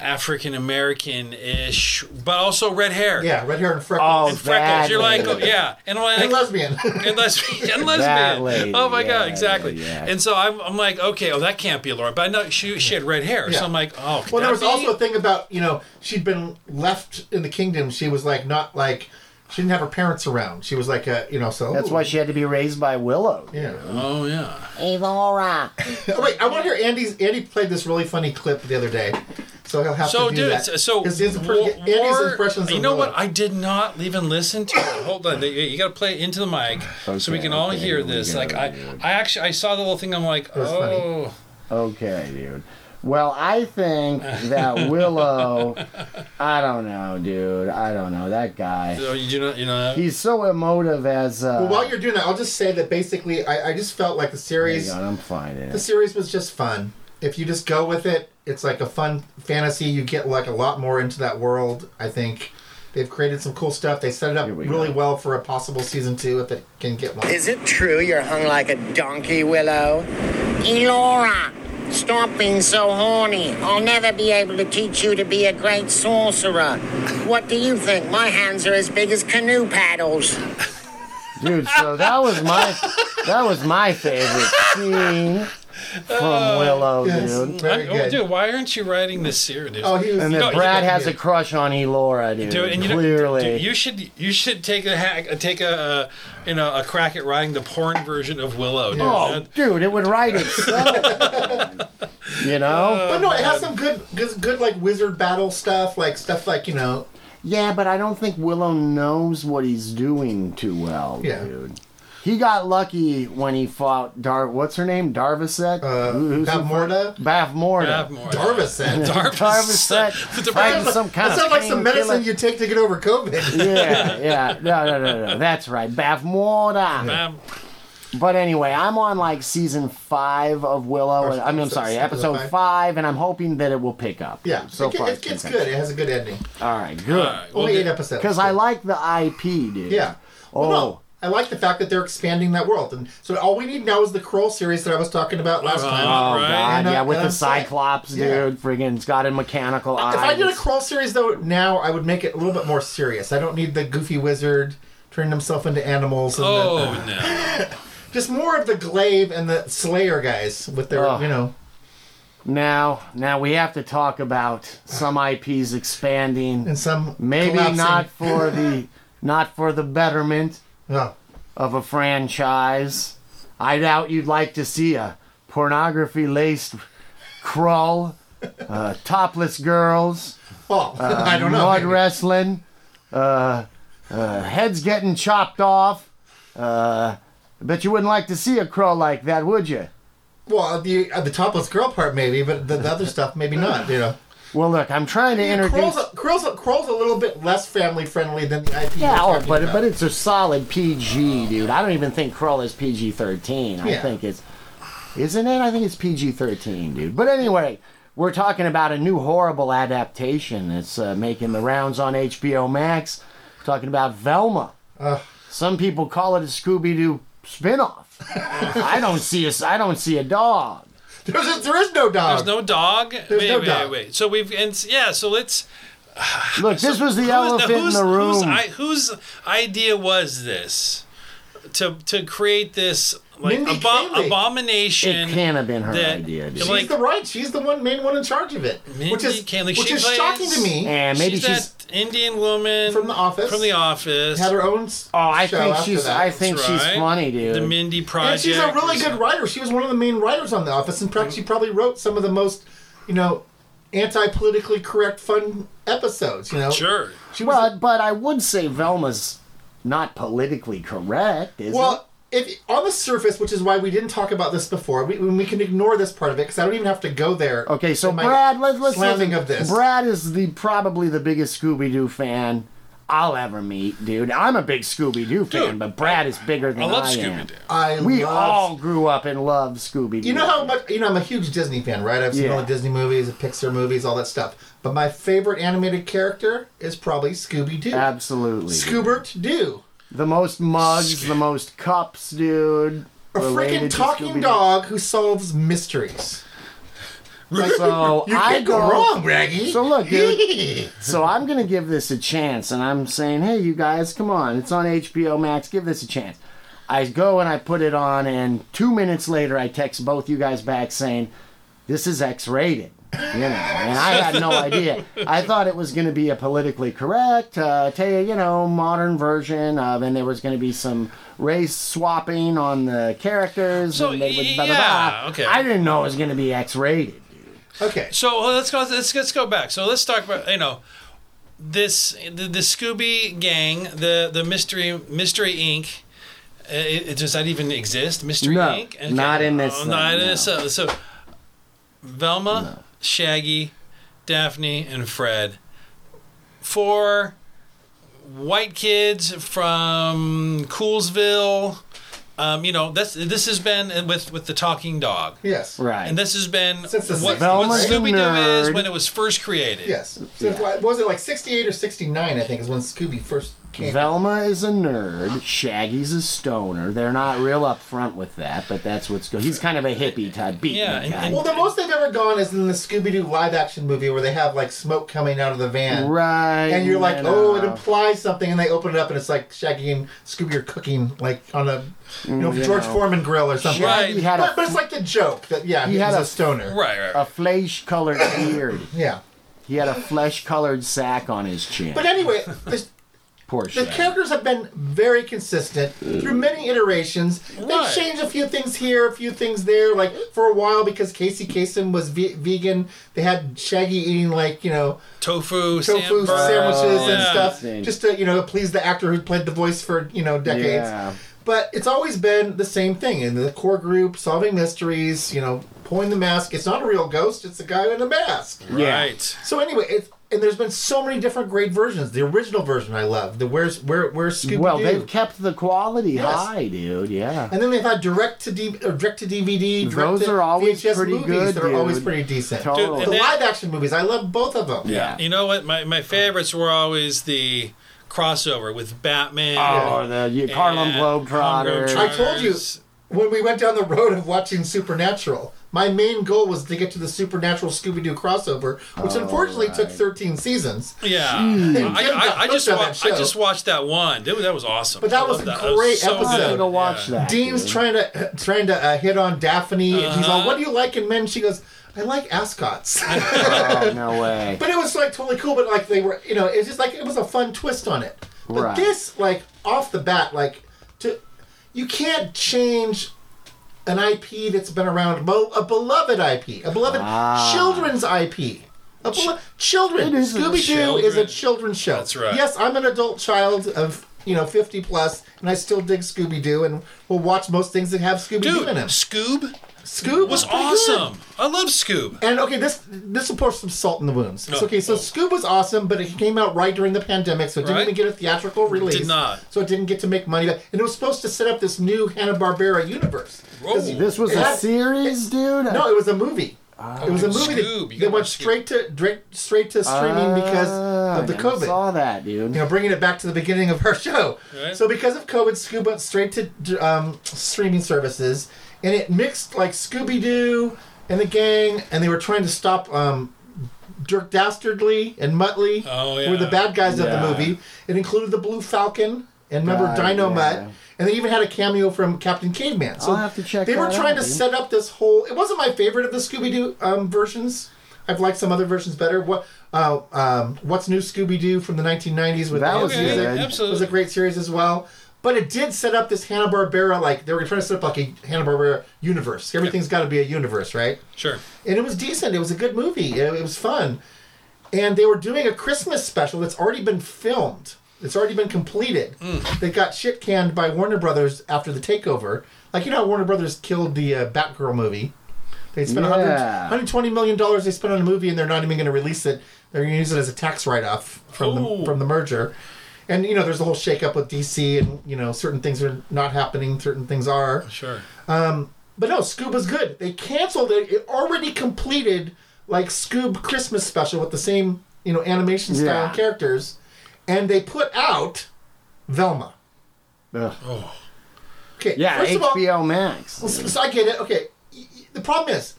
African American ish, but also red hair. Yeah, red hair and freckles. Oh, And freckles. That You're like, oh, yeah. And I'm like, and lesbian. and lesbian, and lesbian. lady, oh my yeah, god, exactly. yeah, yeah. And so I'm, I'm like, okay, oh that can't be Elora, but I know she she had red hair, Yeah. so I'm like, oh. well, there was be? also a thing about you know she'd been left in the kingdom. She was like not like she didn't have her parents around. She was like a you know so. That's why she had to be raised by Willow. Yeah. Oh yeah. Hey, Elora. Oh, wait, I want to hear Andy's. Andy played this really funny clip the other day, so he'll have So, to do dude, that. so his, his, war- Andy's impressions. You of know Willow. what? I did not even listen to it. Hold on, you, you got to play it into the mic so we can all okay, hear this. Like I. I actually I saw the little thing. I'm like, was funny. oh, Okay, dude. Well, I think that Willow. I don't know, dude. I don't know that guy. so you do not, you know. He's so emotive as. Uh, Well, while you're doing that, I'll just say that basically, I, I just felt like the series, Hang on, I'm finding the it. series was just fun. If you just go with it, it's like a fun fantasy. You get like a lot more into that world. I think they've created some cool stuff. They set it up we really go. well for a possible season two if it can get one. Is it true you're hung like a donkey, Willow? Elora, stop being so horny. I'll never be able to teach you to be a great sorcerer. What do you think? My hands are as big as canoe paddles. Dude, so that was my that was my favorite scene from Willow, Yes, dude. very oh, good. dude, why aren't you writing this series? Oh, he was. And then know, you Brad got- has a crush on Elora, dude. Dude, and you know, clearly. dude, you should you should take a hack, take a uh, you know a crack at writing the porn version of Willow. Dude. oh, That- dude, it would write itself. you know? but no, it has some good, good, good like wizard battle stuff, like stuff like you know. Yeah, but I don't think Willow knows what he's doing too well, Yeah. dude. He got lucky when he fought Dar. What's her name? Darvaset. Uh, Who- who's who Bavmorda? fought- Bavmorda. Bavmorda. Darvis said. Darvis. Darvaset. Some kind that sounds like some medicine painkiller. you take to get over COVID. Yeah, yeah. No, no, no, no. That's right. Bavmorda. Bam. But anyway, I'm on like season five of Willow. Or I mean, I'm sorry, episode episode five. five, and I'm hoping that it will pick up. Yeah, So it, far, it, it's good. It has a good ending. All right, good. All right, well, Only eight the- episodes. Because I like the IP, dude. Yeah. Oh. Well, no, I like the fact that they're expanding that world, and so all we need now is the Krull series that I was talking about last Uh-huh. time. Oh Right. god, And, uh, yeah, with the I'm saying- Cyclops, Yeah. dude. Friggin', it's got a mechanical eye. If I did a It's- Krull series though, now I would make it a little bit more serious. I don't need the goofy wizard turning himself into animals. And Oh the, no. just more of the Glaive and the Slayer guys with their, Ugh. you know. now, now we have to talk about some IPs expanding. and some Maybe collapsing. not for the, not for the betterment No. of a franchise. I doubt you'd like to see a pornography laced Krull, uh, topless girls, Well, I don't know. Uh, mud maybe. wrestling, uh, uh, heads getting chopped off. Uh, I bet you wouldn't like to see a Krull like that, would you? Well, the uh, the topless girl part maybe, but the, the other stuff maybe not. You know. Well, look, I'm trying to introduce. Krull's a, a, a little bit less family friendly than the IP. Yeah, oh, but about. but it's a solid PG, dude. I don't even think Krull is PG thirteen. I think it's, isn't it? I think it's PG thirteen, dude. But anyway, we're talking about a new horrible adaptation that's uh, making the rounds on HBO Max. We're talking about Velma. Ugh. Some people call it a Scooby Doo spinoff. I don't see a I don't see a dog. There's a, there is no dog. There's no dog. There's wait, no wait, dog. wait. So we've and yeah. So let's. Look, this was the elephant in the room. Whose, I, whose idea was this to to create this like Mindy abo- Kaling. abomination? it can't have been her that- idea, dude. She's She's like- the right. She's the one main one in charge of it, Mindy which is Kaling. which She is plays- shocking to me. and maybe she's, she's that Indian woman From The Office. From the office. Had her own. s- Oh, I show think after she's. that. I think That's she's funny, dude. The Mindy Project. and Project. she's a really good writer. She was one of the main writers on The Office. and perhaps she probably wrote some of the most, you know, anti-politically correct, fun episodes. You know, Sure. She was. But but I would say Velma's not politically correct, is well, if on the surface, which is why we didn't talk about this before, we, we can ignore this part of it because I don't even have to go there. Okay, so my Brad, let's let's slamming listen. of this. Brad is the probably the biggest Scooby Doo fan I'll ever meet, dude. I'm a big Scooby Doo fan, but Brad is bigger than I I, love am. Scooby Doo. I We love all grew up and loved Scooby Doo. You know how much you know? I'm a huge Disney fan, right? I've seen Yeah. all the Disney movies, the Pixar movies, all that stuff. But my favorite animated character is probably Scooby Doo. Absolutely. dude. Scoobert Doo, The most mugs, the most cups, dude. a related freaking to talking Scooby-Doo. dog who solves mysteries. So you I can't go, go wrong, Raggy. So look, dude. So I'm gonna give this a chance, and I'm saying, hey, you guys, come on, it's on HBO Max. Give this a chance. I go and I put it on, and two minutes later, I text both you guys back saying, this is X-rated. You know, and I had no idea. I thought it was going to be a politically correct, uh, tell you, you know, modern version of, and there was going to be some race swapping on the characters. So, and they would blah, blah, yeah, blah. okay. I didn't know it was going to be X-rated. okay. So uh, let's go. Let's let's go back. So let's talk about you know this the, the Scooby Gang, the the Mystery Mystery Inc. Uh, it, it- does that even exist? Mystery No, Inc. not in this Oh, thing, not in no. this. Uh, so Velma, Shaggy, Daphne, and Fred. Four white kids from Coolsville. Um, you know, that's this has been with with the talking dog. Yes. Right. And this has been Since the what, 60s, what Velma's a Scooby Doo is when it was first created. Yes. So what was it like 68 or 69? I think is when Scooby first came. Velma is a nerd. Shaggy's a stoner. They're not real upfront with that, but that's what's good. He's kind of a hippie type beat. Yeah, and- guy. and- well, the most they've ever gone is in the Scooby Doo live action movie where they have like smoke coming out of the van. right. And you're like, oh, it implies something, and they open it up, and it's like Shaggy and Scooby are cooking, like on a, you know, Mm, you George know. Foreman grill or something. Right. Shaggy had But, a, but it's like the joke that yeah, He he, had was a- a stoner. Right, right. a flesh colored beard. Yeah. He had a flesh colored sack on his chin. But anyway, the, Poor the characters have been very consistent through mm. many iterations. They've Right. changed a few things here, a few things there. Like for a while, because Casey Kasem was ve- vegan, they had Shaggy eating like you know Tofu, tofu sandburg. sandwiches and Yeah. stuff, just to you know please the actor who played the voice for you know decades. Yeah. But it's always been the same thing in the core group, solving mysteries. You know, pulling the mask. It's not a real ghost; it's a guy in a mask. Yeah. Right. So anyway, it's and there's been so many different great versions. The original version I love. The where's where where's Scooby Well, they've kept the quality Yes. high, dude. Yeah. and then they've had direct to D, or direct to DVD. Direct Those to are always VHS pretty movies good, They're always pretty decent. Totally. The And live action movies, I love both of them. Yeah. You know what? My my favorites were always the crossover with Batman. Oh, the you, Harlem Globetrotters. I told you when we went down the road of watching Supernatural. My main goal was to get to the Supernatural Scooby Doo crossover, which unfortunately took 13 seasons. Yeah, I, I, I just hooked wa- I just watched that one. Dude, that was awesome. But that I was a That was great so episode. Good. gonna go watch Yeah. that. Dean's dude. trying to trying to uh, hit on Daphne, and he's all, Uh-huh. "What do you like in men?" She goes, "I like ascots." Oh no way. but it was like totally cool. But like they were, you know, it's just like it was a fun twist on it. But Right. this, like off the bat, like to you can't change an IP that's been around, bo- a beloved IP, a beloved Ah. children's IP. A belo- children. It is a Scooby Doo is a children's show. That's right. Yes, I'm an adult child of you know 50 plus, and I still dig Scooby Doo, and we'll watch most things that have Scooby Doo in them. Scoob Scoob was pretty good. awesome. I love Scoob. And okay, this this will pour some salt in the wounds. It's Oh, okay, so oh. Scoob was awesome, but it came out right during the pandemic, so it didn't Right. even get a theatrical release. Did not. So it didn't get to make money. And it was supposed to set up this new Hanna Barbera universe. This was It a had- series, dude. No, it was a movie. it was a movie Scoob, that, that went watch Scoob. straight to direct, straight to streaming because Ah, of the I COVID. Saw that, dude. You know, bringing it back to the beginning of our show. Right. So because of COVID, Scoob went straight to um, streaming services, and it mixed like Scooby Doo and the gang, and they were trying to stop um, Dick Dastardly and Muttley, Oh, who were the bad guys of the movie. It included the Blue Falcon, and remember God, Dino yeah. Mutt, and they even had a cameo from Captain Caveman. So I'll have to check They were that trying out, to dude. set up this whole. It wasn't my favorite of the Scooby Doo um, versions. I've liked some other versions better. What? Uh, um, What's New Scooby Doo from the 1990s with That was music good. Absolutely. was a great series as well. But it did set up this Hanna Barbera like they were trying to set up like a Hanna Barbera universe. Everything's got to be a universe, right? Sure. and it was decent. It was a good movie. It, it was fun, and they were doing a Christmas special that's already been filmed. It's already been completed. Mm. They got shit canned by Warner Brothers after the takeover. Like you know, how Warner Brothers killed the uh, Batgirl movie. They spent Yeah. 100, 120 million dollars they spent on a movie, and they're not even going to release it. They're going to use it as a tax write-off from Ooh. the from the merger. And you know, there's a whole shakeup with DC, and you know, certain things are not happening, certain things are. Sure. Um, but no, Scoob was good. They canceled it. It already completed like Scoob Christmas special with the same, you know, animation style Yeah. characters. And they put out Velma. Ugh. Oh. Okay. Yeah, first of all, HBO Max. so, so I get it. Okay. y- y- The problem is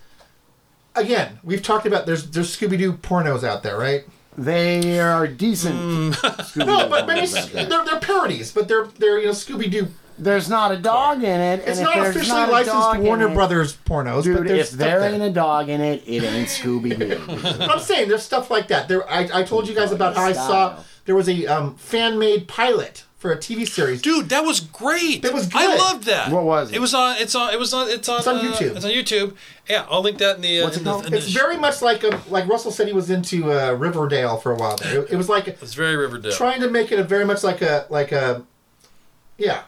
again, we've talked about there's there's Scooby Doo pornos out there, right? They are decent. Mm. No, but maybe they're they're parodies, but they're they're you know Scooby Doo. There's not a dog in it. It's not officially not licensed Warner it- Brothers pornos, Dude, but if there there. ain't a dog in it, it ain't Scooby Doo. I'm saying there's stuff like that. There, I, I told you guys about how I saw there was a um, fan made pilot for a TV series. Dude, that was great. That was I loved that. What was it? It was on. It's on. It was on. It's on. It's on uh, YouTube. It's on YouTube. Yeah, I'll link that in the. Uh, What's it in the- called? in the It's sh- very much like a, like Russell said he was into uh, Riverdale for a while there. It, it was like It's very Riverdale. trying to make it a very much like a like a yeah.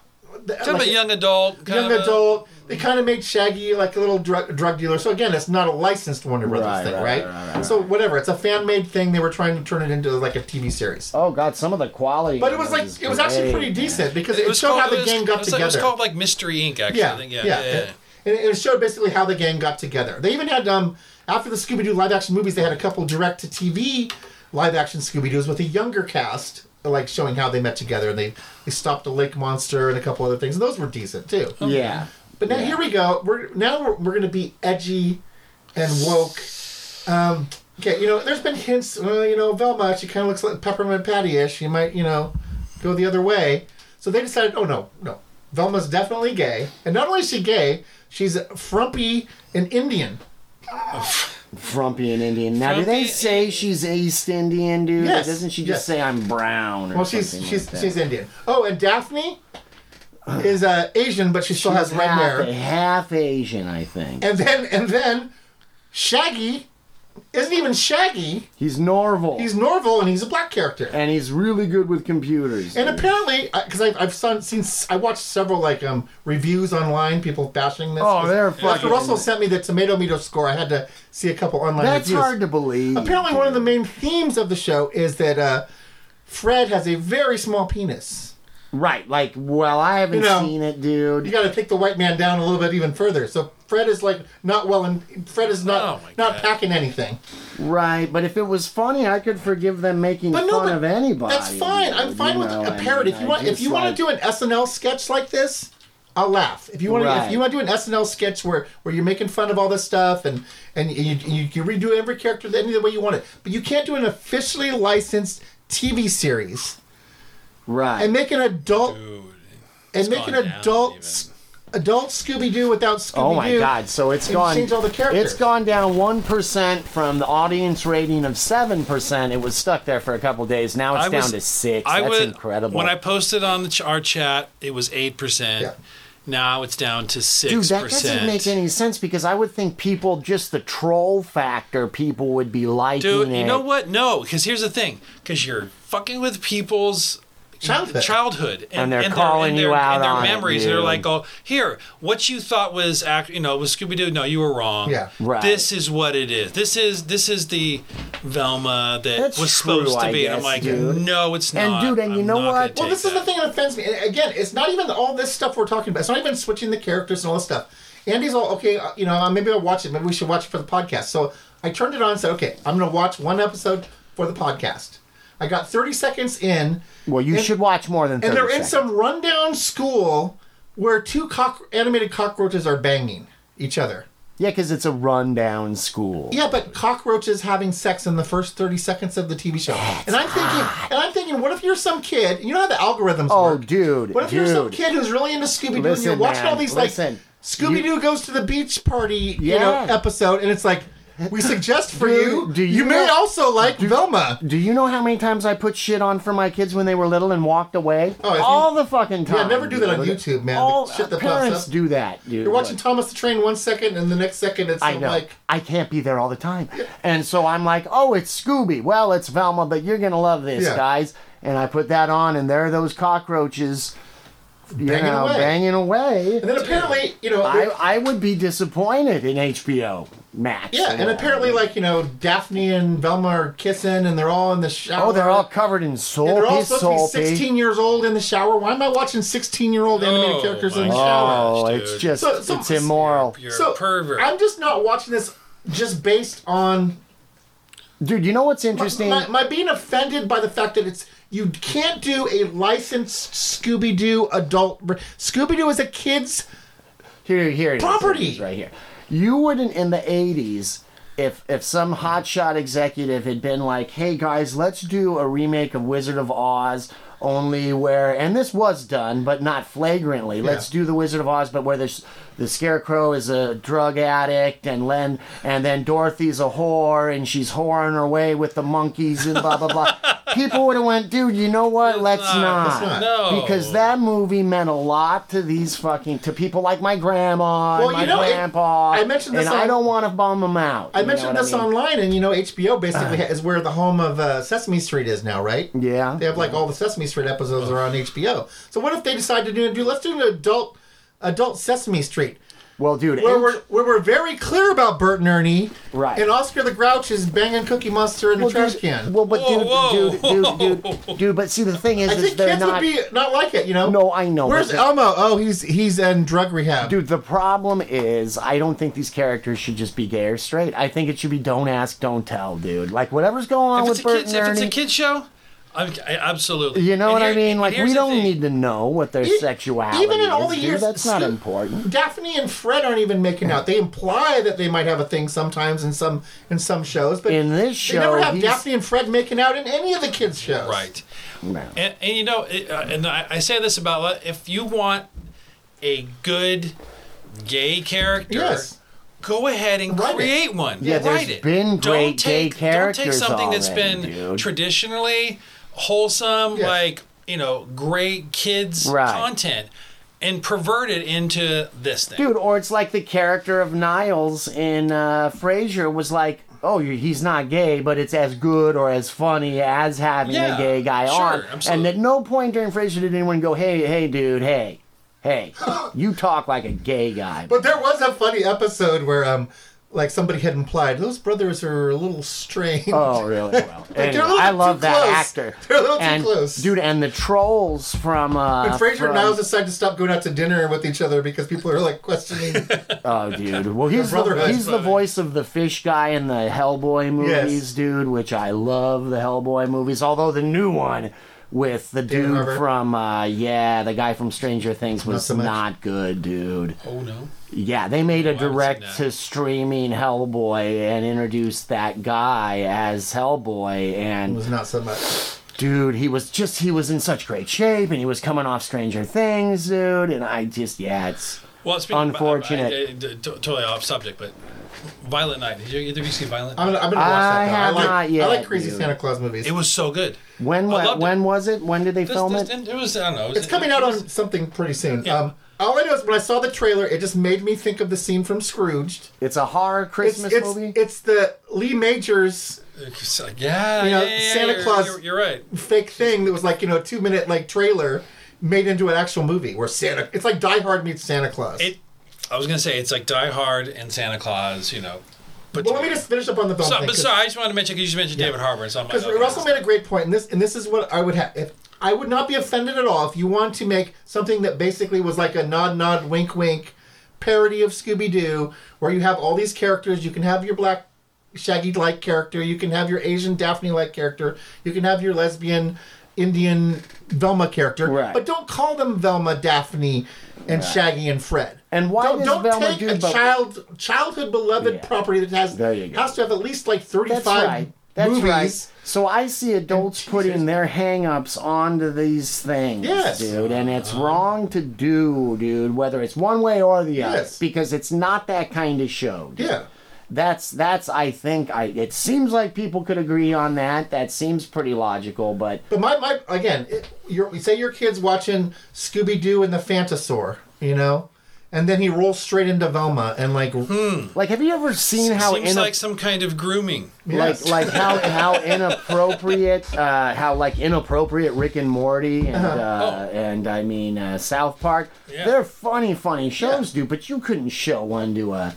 Kind of like a young adult. Kind young of a- adult. They kind of made Shaggy like a little drug drug dealer. So again, it's not a licensed Warner Brothers Right, thing, right, right? right, right, So whatever, it's a fan made thing. They were trying to turn it into like a TV series. Oh god, some of the quality. But it was like is it was actually pretty decent because It it, showed called, how the it was- gang got it was, like- together. It was called like Mystery Inc. Actually, yeah, I think. Yeah, yeah, yeah. yeah. And it showed basically how the gang got together. They even had um after the Scooby Doo live action movies, they had a couple direct to TV live action Scooby Doo's with a younger cast, like showing how they met together. And they they stopped a lake monster and a couple other things, and those were decent too. Yeah. But now Yeah. here we go. We're now we're, we're going to be edgy and woke. Um, okay, you know, there's been hints. Well, you know, Velma, she kind of looks like Peppermint Patty-ish. You might, you know, go the other way. So they decided, oh no, no, Velma's definitely gay, and not only is she gay, she's frumpy and Indian. Frumpy and Indian. Now, do they Frumpy- say she's East Indian, dude? Yes, Doesn't she yes. just say I'm brown? Or Well, she's something she's like that? she's Indian. Oh, and Daphne is uh, Asian, but she still She's has red half, hair. half Asian, I think. And then and then Shaggy isn't even Shaggy. He's Norville, He's Norville, and he's a black character. and he's really good with computers. And apparently, because I've, I've son- seen, I watched several like um reviews online, people bashing this. Oh, they're After fucking- Russell sent me the tomato meter score, I had to see a couple online That's reviews. hard to believe. Apparently, one of the main themes of the show is that uh, Fred has a very small penis. Right, like, well, I haven't You know, seen it, dude. You got to take the white man down a little bit even further. So Fred is like not well, and Fred is not Oh, not God. packing anything. Right, but if it was funny, I could forgive them making But fun no, but of anybody. That's fine. dude, I'm fine with know, a I parody. mean, if you want, if just you want to do an SNL sketch like this, I'll laugh. If you want, to, if you want to do an SNL sketch where where you're making fun of all this stuff and and you, you, you redo every character any way you want it, but you can't do an officially licensed TV series right. and make an adult Dude. and make an adult even. s- adult Scooby Doo without Scooby Doo. Oh my God! So it's and gone. change all the characters. It's gone down one percent from the audience rating of seven percent. It was stuck there for a couple days. Now it's I down was- to six. I That's would, incredible. When I posted on the ch- our chat, it was eight percent. Now it's down to six Dude, that doesn't make any sense because I would think people just the troll factor, people would be liking Dude, it. you know what? No, because here's the thing. Because you're fucking with people's Childhood. childhood, And they're calling and their, you out and their on it, memories. They're like, "Oh, here, what you thought was, act, you know, was Scooby Doo? No, you were wrong. Yeah. Right. This is what it is. This is this is the Velma that That's was true, supposed to I be." and I'm like, dude. "No, it's not." And, dude, and you I'm know what? Well, this is the thing that offends me. And Again, it's not even all this stuff we're talking about. It's not even switching the characters and all this stuff. Andy's all okay. uh, You know, uh, maybe I'll watch it. Maybe we should watch it for the podcast. So I turned it on and said, okay, I'm going to watch one episode for the podcast. I got 30 seconds in, well, you and- should watch more than. 30 and they're in some rundown school where two cock- animated cockroaches are banging each other. Yeah, because it's a rundown school. Yeah, but cockroaches having sex in the first 30 seconds of the TV show. and I'm thinking, and I'm thinking, what if you're some kid? You know how the algorithms are. Oh, work. dude, What if you're some kid who's really into Scooby Doo and you're watching man, all these listen. like Scooby Doo goes to the beach party, you know, episode, and it's like we suggest for Dude, you. do you you may know- also like Velma. Do you know how many times I put shit on for my kids when they were little and walked away? Oh, if you- All the fucking time. Yeah, never do that on. YouTube, man. All The shit that pops parents up. do that, dude. You're watching Thomas the Train one second, and the next second it's I know. like I can't be there all the time. And so I'm like, oh, it's Scooby. Well, it's Velma, but you're going to love this, Yeah. guys. And I put that on, and there are those cockroaches, you Banging know, away. banging away. And then apparently, you know, I, I would be disappointed in HBO Max. yeah, and apparently, like you know, Daphne and Velma are kissing, and they're all in the shower. Oh, they're all covered in And they're all soapy, supposed to be soapy. 16 years old in the shower. Why am I watching 16 year old animated Oh, characters in the shower? Oh, it's just, So- so- it's immoral. You're so a pervert. I'm just not watching this just based on Dude, you know what's interesting? my, my being offended by the fact that it's you can't do a licensed Scooby Doo adult. Scooby Doo is a kids. Here, here it is. Property. It is right here. You wouldn't in the '80s if if some hotshot executive had been like, "Hey guys, let's do a remake of Wizard of Oz." Only where, and this was done, but not flagrantly. Let's do the Wizard of Oz, but where there's the Scarecrow is a drug addict, and Len, and then Dorothy's a whore, and she's whoring her way with the monkeys and blah blah blah. People would have went, dude. You know what? Let's not. not, not. No. because that movie meant a lot to these fucking to people like my grandma, Well, and my you know, it- grandpa. I mentioned this and I don't want to bum them out. I mentioned what this mean? online, and you know, HBO basically is where the home of uh, Sesame Street is now, right? Yeah. They have like all the Sesame Street episodes are on HBO. So what if they decide to do, do let's do an adult adult Sesame Street Well, dude, where H- we're where we're very clear about Bert and Ernie, Right. And Oscar the Grouch is banging Cookie Monster in the trash dude, can. Well, but Whoa, dude, whoa, dude, dude, dude, dude, but see, the thing is, I is think they're kids not. would be not like it, you know. No, I know, Where's but Elmo? Oh, he's he's in drug rehab. Dude, the problem is, I don't think these characters should just be gay or straight. I think it should be don't ask, don't tell, dude. Like whatever's going on If with it's, Bert kids, and if it's a kid show, I'm, I, absolutely. you know And what I mean? Like we don't thing. need to know what their E- sexuality even in all is, the dude. That's not Sco- important. Daphne and Fred aren't even making out. They imply that they might have a thing sometimes in some in some shows, but In this show, they never show, have Daphne and Fred making out in any of the kids' shows. Right. No. And, and you know, it, uh, and I, I say this about if you want a good gay character, Yes. go ahead and Write it. create one. Yeah, Write there's it. been don't great gay take, Don't take characters something that's been dude. traditionally wholesome, Yes. like you know, great kids Right. content, and pervert it into this thing. Dude, or it's like the character of Niles in uh, Frasier was like, oh, he's not gay, but it's as good or as funny as having Yeah, a gay guy sure, on. absolutely. And at no point during Frasier did anyone go, hey, hey, dude, hey, hey, you talk like a gay guy. But there was a funny episode where um like somebody had implied those brothers are a little strange. Oh, really? Well, they're anyway, I love that close. actor. They're a little too and, close. dude. And the trolls from uh, And Frasier from- and Niles decide to stop going out to dinner with each other because people are like questioning. Oh, dude. Well, he's the, he's the voice of the fish guy in the Hellboy movies, Yes. dude. Which I love the Hellboy movies. Although the new one with the dude Harbour? from uh, yeah, the guy from Stranger Things was so not good, dude. oh no. Yeah, they made a haven't direct to streaming Hellboy and introduced that guy as Hellboy and it and was not so much. dude, he was just he was in such great shape and he was coming off Stranger Things, dude, and I just yeah, it's Well, speaking Unfortunate. I- I- I- totally off subject, but Violent Night. Did you either of you see Violent? I'm gonna, I'm gonna watch I that. Though. I have like not yet, I like crazy dude. Santa Claus movies. it was so good. when I wa- loved it. was it? When did they This, film this, it? it was I don't know. It's coming out on something pretty soon. Yeah. Um, all I know is when I saw the trailer, it just made me think of the scene from Scrooged. It's a horror It's Christmas it's, movie. it's the Lee Majors It's like, yeah, You know, yeah, yeah, Santa you're- Claus- You're, you're right. fake thing that was like you know a two minute like trailer made into an actual movie where Santa. It's like Die Hard meets Santa Claus. It. I was gonna say it's like Die Hard and Santa Claus. You know. But well, let me just finish up on the film So, thing. but sorry, I just wanted to mention because you just mentioned David Harbour, so I'm like, Because okay, Russell made a great point, and this and this is what I would have. If I would not be offended at all if you want to make something that basically was like a nod, nod, wink, wink parody of Scooby Doo, where you have all these characters. You can have your black Shaggy-like character. You can have your Asian Daphne-like character. You can have your lesbian Indian Velma character. Right. But don't call them Velma, Daphne, and Shaggy and Fred. And why don't, does don't Velma take do a both? child childhood beloved Yeah. property that has There you go. has to have at least like thirty five. That's right. Movies. right. So I see adults putting their hang-ups onto these things, Yes. dude, and it's uh-huh. wrong to do, dude, whether it's one way or the other, because it's not that kind of show. dude. Yeah. That's that's I think I it seems like people could agree on that. That seems pretty logical, but But my, my again, it, you're, say your kid's watching Scooby Doo and the Phantosaur, you know, and then he rolls straight into Velma and like, like have you ever seen how Seems ina- like some kind of grooming. yes. like like how how inappropriate uh, how like inappropriate Rick and Morty and uh, and I mean uh, South Park. Yeah. They're funny funny shows, dude. But you couldn't show one to a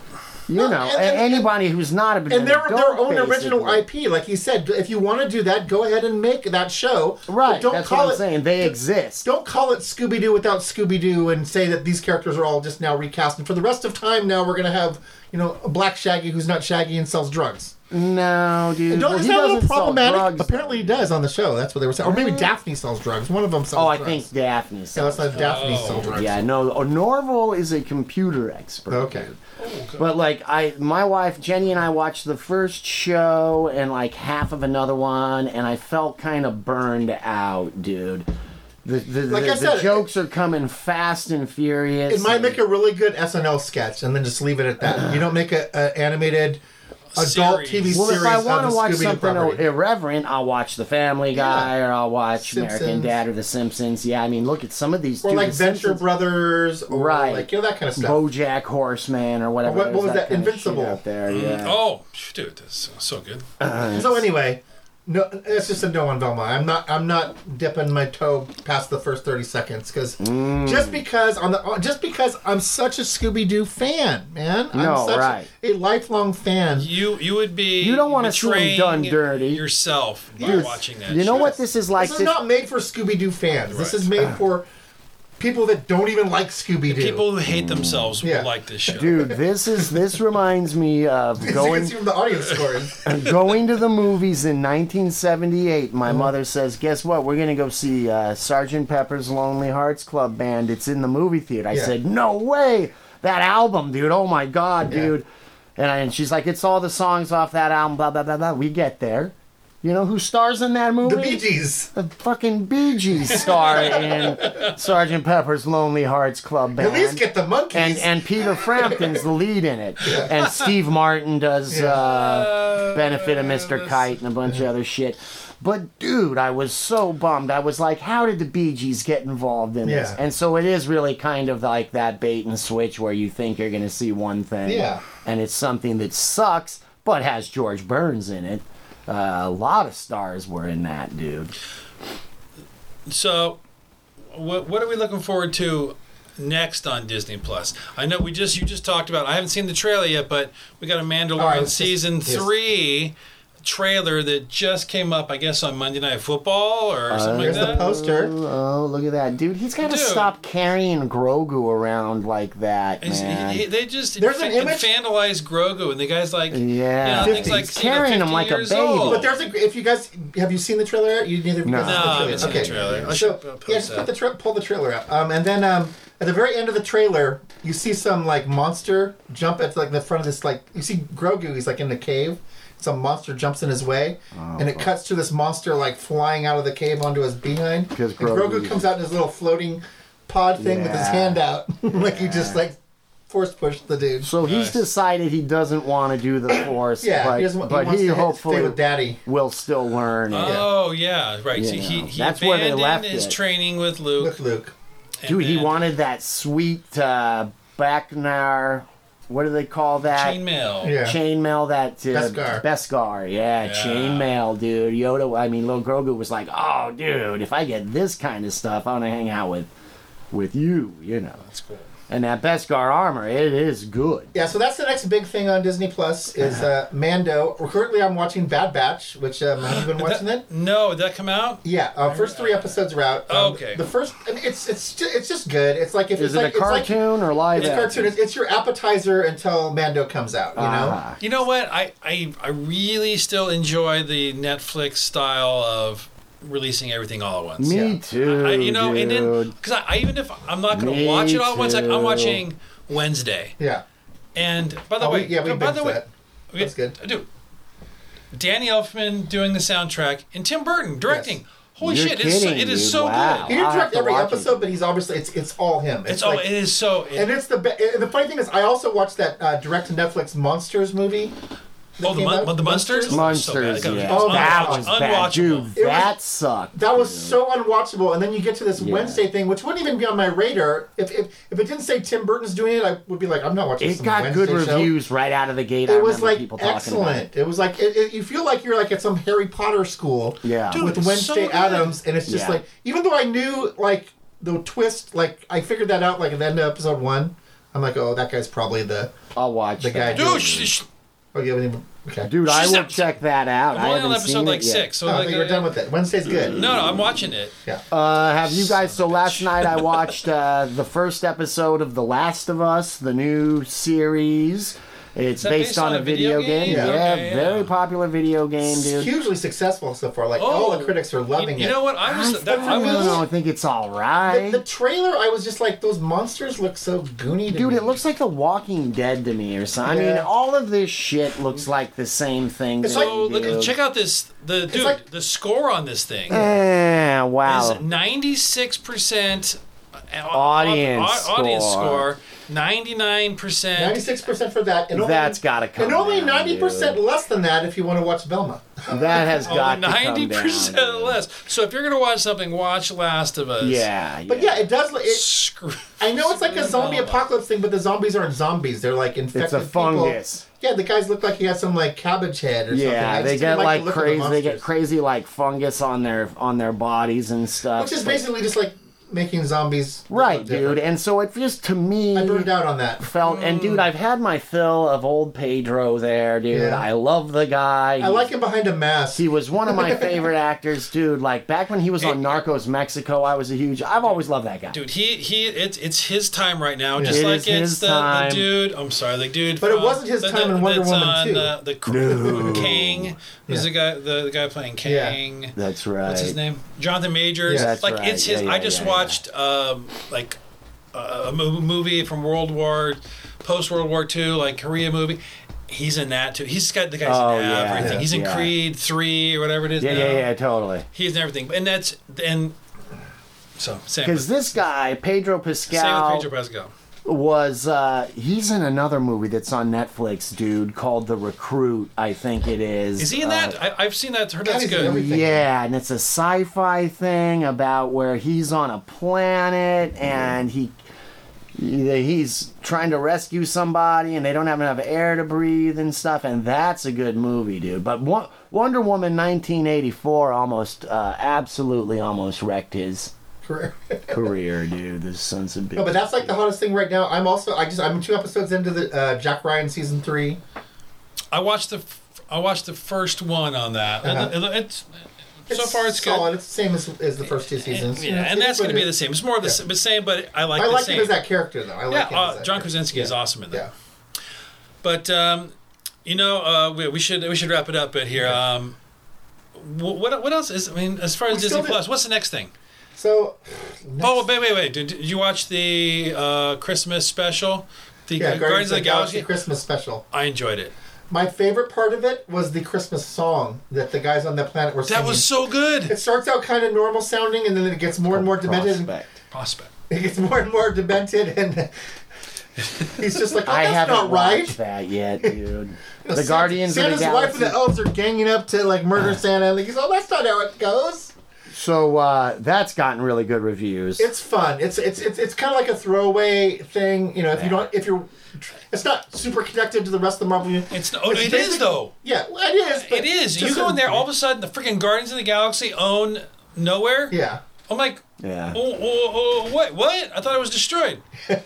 you know and- and- anybody who's not a and they're their adult, own original basically. IP. Like you said, if you want to do that, go ahead and make that show. Right, don't that's call what I'm it, saying. They exist. Don't call it Scooby Doo without Scooby Doo and say that these characters are all just now recast. And for the rest of time, now we're gonna have you know a black Shaggy who's not Shaggy and sells drugs. No, dude. Don't, Well, is that a little problematic? drugs, Apparently, he does on the show. That's what they were saying. Or maybe Daphne sells drugs. One of them sells drugs. Oh, I drugs. think Daphne sells. let's let Daphne Oh. sell drugs. Yeah, no. oh, Norville is a computer expert. Oh, okay. But like I, my wife Jenny and I watched the first show and like half of another one, and I felt kind of burned out, dude. The the, Like the, I said, the jokes are coming fast and furious. It might and- make a really good SNL sketch, and then just leave it at that. You don't make a, a animated adult Series. TV Well, series if I want to watch Scooby-Doo something property. irreverent, I'll watch The Family Guy Yeah. or I'll watch American Dad or The Simpsons. Yeah, I mean, look at some of these. or dude, like The Venture Simpsons, Brothers, or Right. like you know that kind of stuff. BoJack Horseman or whatever. What- what was that? kind of shit Invincible. out there. Mm, yeah. Oh, dude, that's so good. So anyway, no, it's just a no on Velma. I'm not. I'm not dipping my toe past the first thirty seconds because Mm. just because on the just because I'm such a Scooby Doo fan, man. I'm No, such right. a lifelong fan. You you would be You don't wanna see 'em betraying done dirty. yourself by Yes. watching that. You know shit. what this is like? this is not made for Scooby Doo fans. This is made for people that don't even like Scooby Doo. People who hate themselves Yeah. will like this show. Dude, this is this reminds me of As you can going see from the audience scores. going to the movies in 1978. My Uh-huh. mother says, "Guess what? We're gonna go see uh, Sergeant Pepper's Lonely Hearts Club Band. It's in the movie theater." I Yeah. said, "No way! That album, dude! Oh my god, Yeah. dude!" And, I, and she's like, "It's all the songs off that album." Blah blah blah blah. We get there. You know who stars in that movie? the Bee Gees. The fucking Bee Gees star in Sergeant Pepper's Lonely Hearts Club Band. At least get the Monkees. and and Peter Frampton's the lead in it, and Steve Martin does uh, Benefit of Mr. Kite and a bunch of other shit. But dude, I was so bummed. I was like, how did the Bee Gees get involved in this? And so it is really kind of like that bait and switch where you think you're going to see one thing, Yeah. and it's something that sucks, but has George Burns in it. Uh, a lot of stars were in that, dude. So, what what are we looking forward to next on Disney Plus? I know we just you just talked about. I haven't seen the trailer yet, but we got a Mandalorian right, let's just- season yes. Three trailer that just came up. I guess on Monday Night Football or something like Here's the that. poster. Oh, look at that, dude! He's got to stop carrying Grogu around like that, man. he- they just There's an infa- image- infantilize Grogu, and the guy's like, Yeah. you know, things like He's you know, carrying him like a baby. old. But there's a. If you guys have you seen the trailer? You neither. of No. guys No, have I the haven't the trailer. I So should, uh, yeah, just put the tra- pull the trailer up. Um, and then um, at the very end of the trailer, you see some like monster jump at like the front of this like you see Grogu. He's like in the cave. Some monster jumps in his way, Oh, and it cuts to this monster like flying out of the cave onto his behind. Because And Grogu Grogu- comes out in his little floating pod thing with his hand out, like he just like force pushed the dude. So he's Nice. decided he doesn't want to do the Force, yeah, but he doesn't. want- but he he to hopefully with Daddy. will still learn. Oh yeah, right. So he, he that's where they abandoned left his it. training with Luke. Look, Luke. and Dude, he wanted that sweet uh, Bacnar. What do they call that? chainmail. Yeah. Chainmail that uh, Beskar. Beskar, yeah, Yeah. chainmail, dude. Yoda, I mean, little Grogu was like, "Oh, dude, if I get this kind of stuff, I want to hang out with, with you, you know." That's cool. And that Beskar armor, it is good. Yeah, so that's the next big thing on Disney Plus is uh, Mando. Currently, I'm watching Bad Batch, which um, have you been watching That- it? No, did that come out? Yeah, uh, first three episodes are out. Um, Okay. The first, I mean, it's it's just, it's just good. It's like if Is it's it like a cartoon it's like, or live it's a action? cartoon. It's, it's your appetizer until Mando comes out. You know. Ah. You know what? I, I I really still enjoy the Netflix style of releasing everything all at once. Me Yeah. too, I, you know, dude. and then because I, I even if I'm not going to Me watch it all at once, like. I'm watching Wednesday. Yeah. And by the Oh, we- way, yeah, we by the binged way, that. we- That's good. Dude, Danny Elfman doing the soundtrack and Tim Burton directing. Yes. Holy You're shit! It's so, kidding, it is dude. so Wow. good. He didn't direct every watch it. episode, but he's obviously it's it's all him. It's oh, like- it is so. It, and it's the be- and the funny thing is, I also watched that uh, direct to Netflix Monsters movie. That oh, the, mon- out. the Monsters. Monsters, So yeah. Oh, that unwatch- was bad, unwatchable. dude. It was- that sucked. That was dude. so unwatchable, and then you get to this Yeah. Wednesday thing, which wouldn't even be on my radar. If, if if it didn't say Tim Burton's doing it, I would be like, I'm not watching. It some got Wednesday good show. reviews right out of the gate. I It was like people talking about it. excellent. It. was like it, it- you feel like you're like at some Harry Potter school Yeah. Dude, with Wednesday so. Adams, and it's just Yeah. like even though I knew like the twist, like I figured that out like at the end of episode one. I'm like, oh, that guy's probably the. I'll watch The guy that. doing Dude, sh- sh- Oh, you haven't even. Okay. Dude, I She's will not- check that out. I'm I only haven't on episode seen like it yet. six. So Oh, I like, think we're uh, done with it. Wednesday's good. No, no, I'm watching it. Yeah. Uh, have you guys? So Son last night I watched uh, the first episode of The Last of Us, the new series, It's based, based on, on a video, game. Yeah. Yeah, Okay, yeah. very popular video game, It's dude. hugely successful so far. Like all the critics are loving you, it. You know what? I was. I, that, I don't. I think it's all right. The, the trailer, I was just like, those monsters look so goony to Dude, me. it looks like The Walking Dead to me or something. I mean, all of this shit looks like the same thing. It's like- So look, check out this. The dude, like- the score on this thing Eh, wow. is ninety six percent Audience audience score. score, ninety nine percent. Ninety-six percent for that, and only, That's gotta come and only down, ninety percent dude. less than that if you want to watch Velma. that has got to come ninety percent less. So if you're gonna watch something, watch Last of Us. Yeah, But yeah, it does. look- It, Screw. I know it's like a zombie Velma. apocalypse thing, but the zombies aren't zombies. They're like infected it's a people. fungus. Yeah, the guys look like he has some like cabbage head or something. Yeah, they get like the look the crazy. They get crazy like fungus on their on their bodies and stuff. Which is But- basically just like making zombies. look right, different. dude. And so it just to me I burned out on that. felt. And dude, I've had my fill of old Pedro there, dude. Yeah. I love the guy. I like him behind a mask. He was one of my favorite actors, dude. Like back when he was on Narcos Mexico, I was a huge. I've always loved that guy. Dude, he he it's it's his time right now, just It like it's the, the dude. I'm sorry, the dude. But it wasn't his the- time the- in Wonder Woman on, 2. Uh, the King. Who's the guy? The, the guy playing Yeah. King. That's right. What's his name? Jonathan Majors. Yeah, that's like right. it's his. Yeah, I just yeah, yeah. Watched um like a movie from World War, post World War II, like Korea movie. He's in that too. He's got the guy's Oh, in yeah, everything. yeah, He's in yeah. Creed three or whatever it is. Yeah, now. yeah, yeah, totally. He's in everything, and that's and so. Because this guy, Pedro same with Pascal, Pedro Pascal. Was uh, he's in another movie that's on Netflix, dude, called The Recruit. I think it is. Is he in Uh, that? I, I've seen that. Heard God, that's good. Yeah, and it's a sci-fi thing about where he's on a planet and he he's trying to rescue somebody and they don't have enough air to breathe and stuff and that's a good movie dude but wonder woman 1984 almost uh, absolutely almost wrecked his Career. career dude the sons of bitch No, but that's like the hottest thing right now. I'm also I just I'm two episodes into the uh, Jack Ryan season three. I watched the f- I watched the first one on that. and Uh-huh. it- it's so far it's solid. good. It's the same as, as the first two seasons. Yeah, and that's going to be the same. It's more of the Yeah. s same, but I like I the like same. him as that character though. I like yeah, him uh, as that John character. Krasinski is Yeah. awesome in that. Yeah. But um, you know, uh, we, we should we should wrap it up bit here. Um, what what else is? I mean, as far as We Disney still did- Plus, what's the next thing? So. Oh, wait, wait, wait! Did, did you watch the uh, Christmas special? The Yeah, uh, Guardians, of the Galaxy Galaxy. Christmas special. I enjoyed it. My favorite part of it was the Christmas song that the guys on that planet were singing. That was so good. It starts out kind of normal sounding, and then it gets more and more demented. and- Prospect. Prospect. It gets more and more demented, and he's just like, oh, I "That's haven't not right." watched that yet, dude. the Santa- Guardians Santa's of the wife and Galaxy. the elves are ganging up to like murder Santa. And like, he's, oh, that's not how it goes. So uh, that's gotten really good reviews. It's fun. It's it's it's, it's kind of like a throwaway thing. You know, if you don't, if you're, it's not super connected to the rest of the Marvel. universe. It's oh, it is basic- though. Yeah, well, it is. It is. You go in there, all of a sudden, the freaking Guardians of the Galaxy own nowhere. Yeah. I'm like, yeah. oh, oh, oh, what? What? I thought it was destroyed. but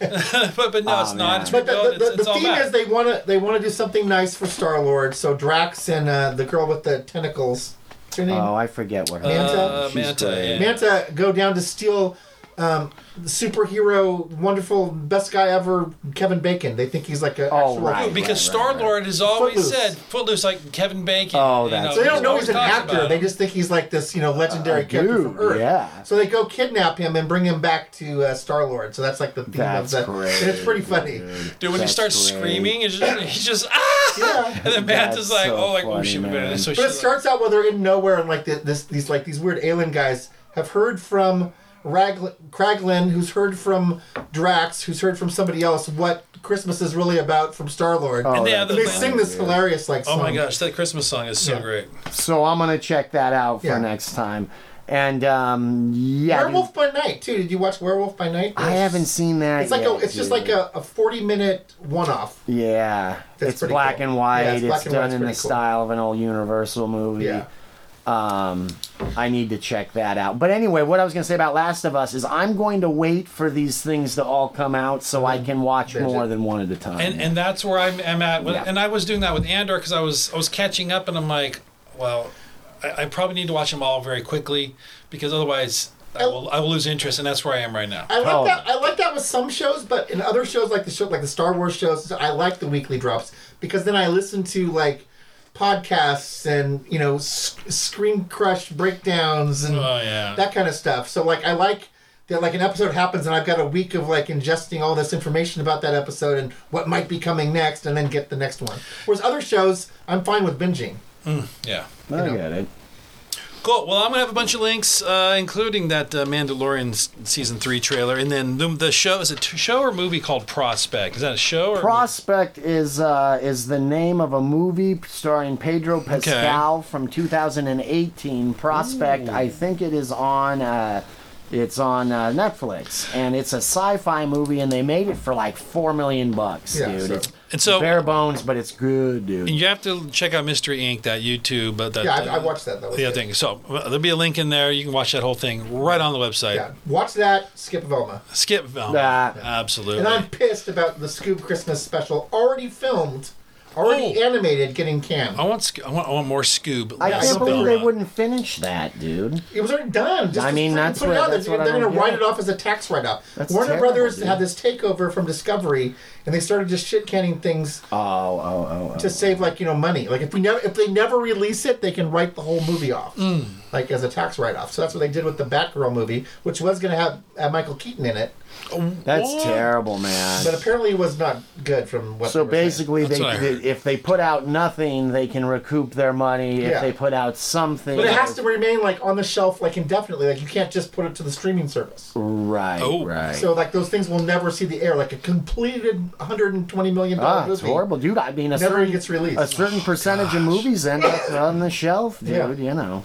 but no, Oh, it's man. not. It's But the, the, it's, the, it's the all theme back. is they want to they want to do something nice for Star Lord. So Drax and uh, the girl with the tentacles. What's her name? Oh, I forget what her Manta? uh, She's Manta. great. yeah. Manta go down to steal um, the superhero, wonderful, best guy ever, Kevin Bacon. They think he's like a Oh, actual. right. Because right, Star right. Lord has always Footloose. said Footloose like Kevin Bacon. Oh, you that's- So they don't know he's an actor. They just think he's like this, you know, legendary Uh, character dude, from Earth. yeah. So they go kidnap him and bring him back to uh, Star Lord. So that's like the theme That's of the. great. And it's pretty funny. Dude, when he That's starts great. screaming, he's just, he's just ah, Yeah. and then Manta's That's like, so oh, like oh funny, shit, man. so But she it starts out where they're in nowhere and like the, this these like these weird alien guys have heard from Ragl- Kraglin, who's heard from Drax, who's heard from somebody else what Christmas is really about from Star Lord. Oh, And they that's have and they the- sing this hilarious like Oh my gosh, that Christmas song is so Yeah. great. So I'm gonna check that out for Yeah. next time. And um, yeah, dude, Werewolf by Night too. Did you watch Werewolf by Night? I haven't seen that. It's like yet, a, it's just like a, a forty minute one off. Yeah, it's black cool. and white. Yeah, it's it's black and done white's in the cool. style of an old Universal movie. Yeah. Um, I need to check that out. But anyway, what I was going to say about Last of Us is I'm going to wait for these things to all come out so I can watch Binge more it. than one at a time. And and that's where I'm, I'm at. With, Yeah. And I was doing that with Andor because I was I was catching up, and I'm like, well, I, I probably need to watch them all very quickly because otherwise I will I will lose interest, and that's where I am right now. I like Oh. that. I like that with some shows, but in other shows like the show, like the Star Wars shows, I like the weekly drops because then I listen to like podcasts and you know sc- screen crush breakdowns and Oh, yeah. that kind of stuff. So like I like that like an episode happens and I've got a week of like ingesting all this information about that episode and what might be coming next and then get the next one. Whereas other shows, I'm fine with binging. Mm, yeah. I know. get it. Cool. Well, I'm gonna have a bunch of links, uh, including that uh, Mandalorian season three trailer, and then the, the show is it a show or movie called Prospect? Is that a show or Prospect is uh, is the name of a movie starring Pedro Pascal from 2018. Prospect, I think it is on. Uh, it's on uh, Netflix, and it's a sci-fi movie, and they made it for like four million bucks, Yeah, dude. so- It's And so- bare bones, but it's good, dude. You have to check out Mystery Inc. That YouTube. Uh, that, Yeah, I, I watched that. That was the good. other thing. So uh, there'll be a link in there. You can watch that whole thing right on the website. Yeah, watch that. Skip Velma. Skip film. Ah. Absolutely. And I'm pissed about the Scoob Christmas special already filmed, already Oh. animated, getting canned. I want I want I want more Scoob. I can't believe they wouldn't finish that, dude. It was already done. Just I mean, that's put what- that's they're what I they're going to write it off as a tax write-off. That's Warner terrible, Brothers dude. had this takeover from Discovery, and they started just shit canning things Oh, oh, oh, oh. to save like you know money. Like if we never if they never release it, they can write the whole movie off, Mm. like as a tax write-off. So that's what they did with the Batgirl movie, which was going to have uh, Michael Keaton in it, That's What? terrible, man. but apparently it was not good from what. So they were saying. basically, That's they, what I they heard. if they put out nothing, they can recoup their money. If Yeah. they put out something, But it has to remain like on the shelf like indefinitely. Like you can't just put it to the streaming service. right, Oh. right. So like those things will never see the air. Like a completed 120 million dollar ah, movie. it's horrible, dude. I mean, a Never certain, gets released. a certain percentage of movies end up on the shelf, dude. Yeah. You know.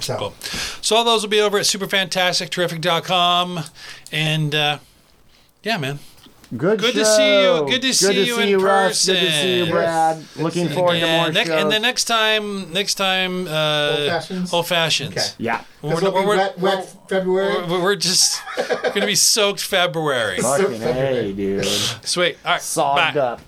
So, Cool. So all those will be over at superfantasticterrific.com. And uh, yeah, man. Good. Good to see you. Good to see you in Russ. Good to see you, person. Brad. Yes. Looking to see forward to more And, ne- shows. and the next time, next time, uh, Old fashions? Old fashions. Okay. yeah. We're, it'll be we're- wet, wet February. we're, we're just going to be soaked February. Fucking February. hey, dude. Sweet. All right. Sogged bye. up.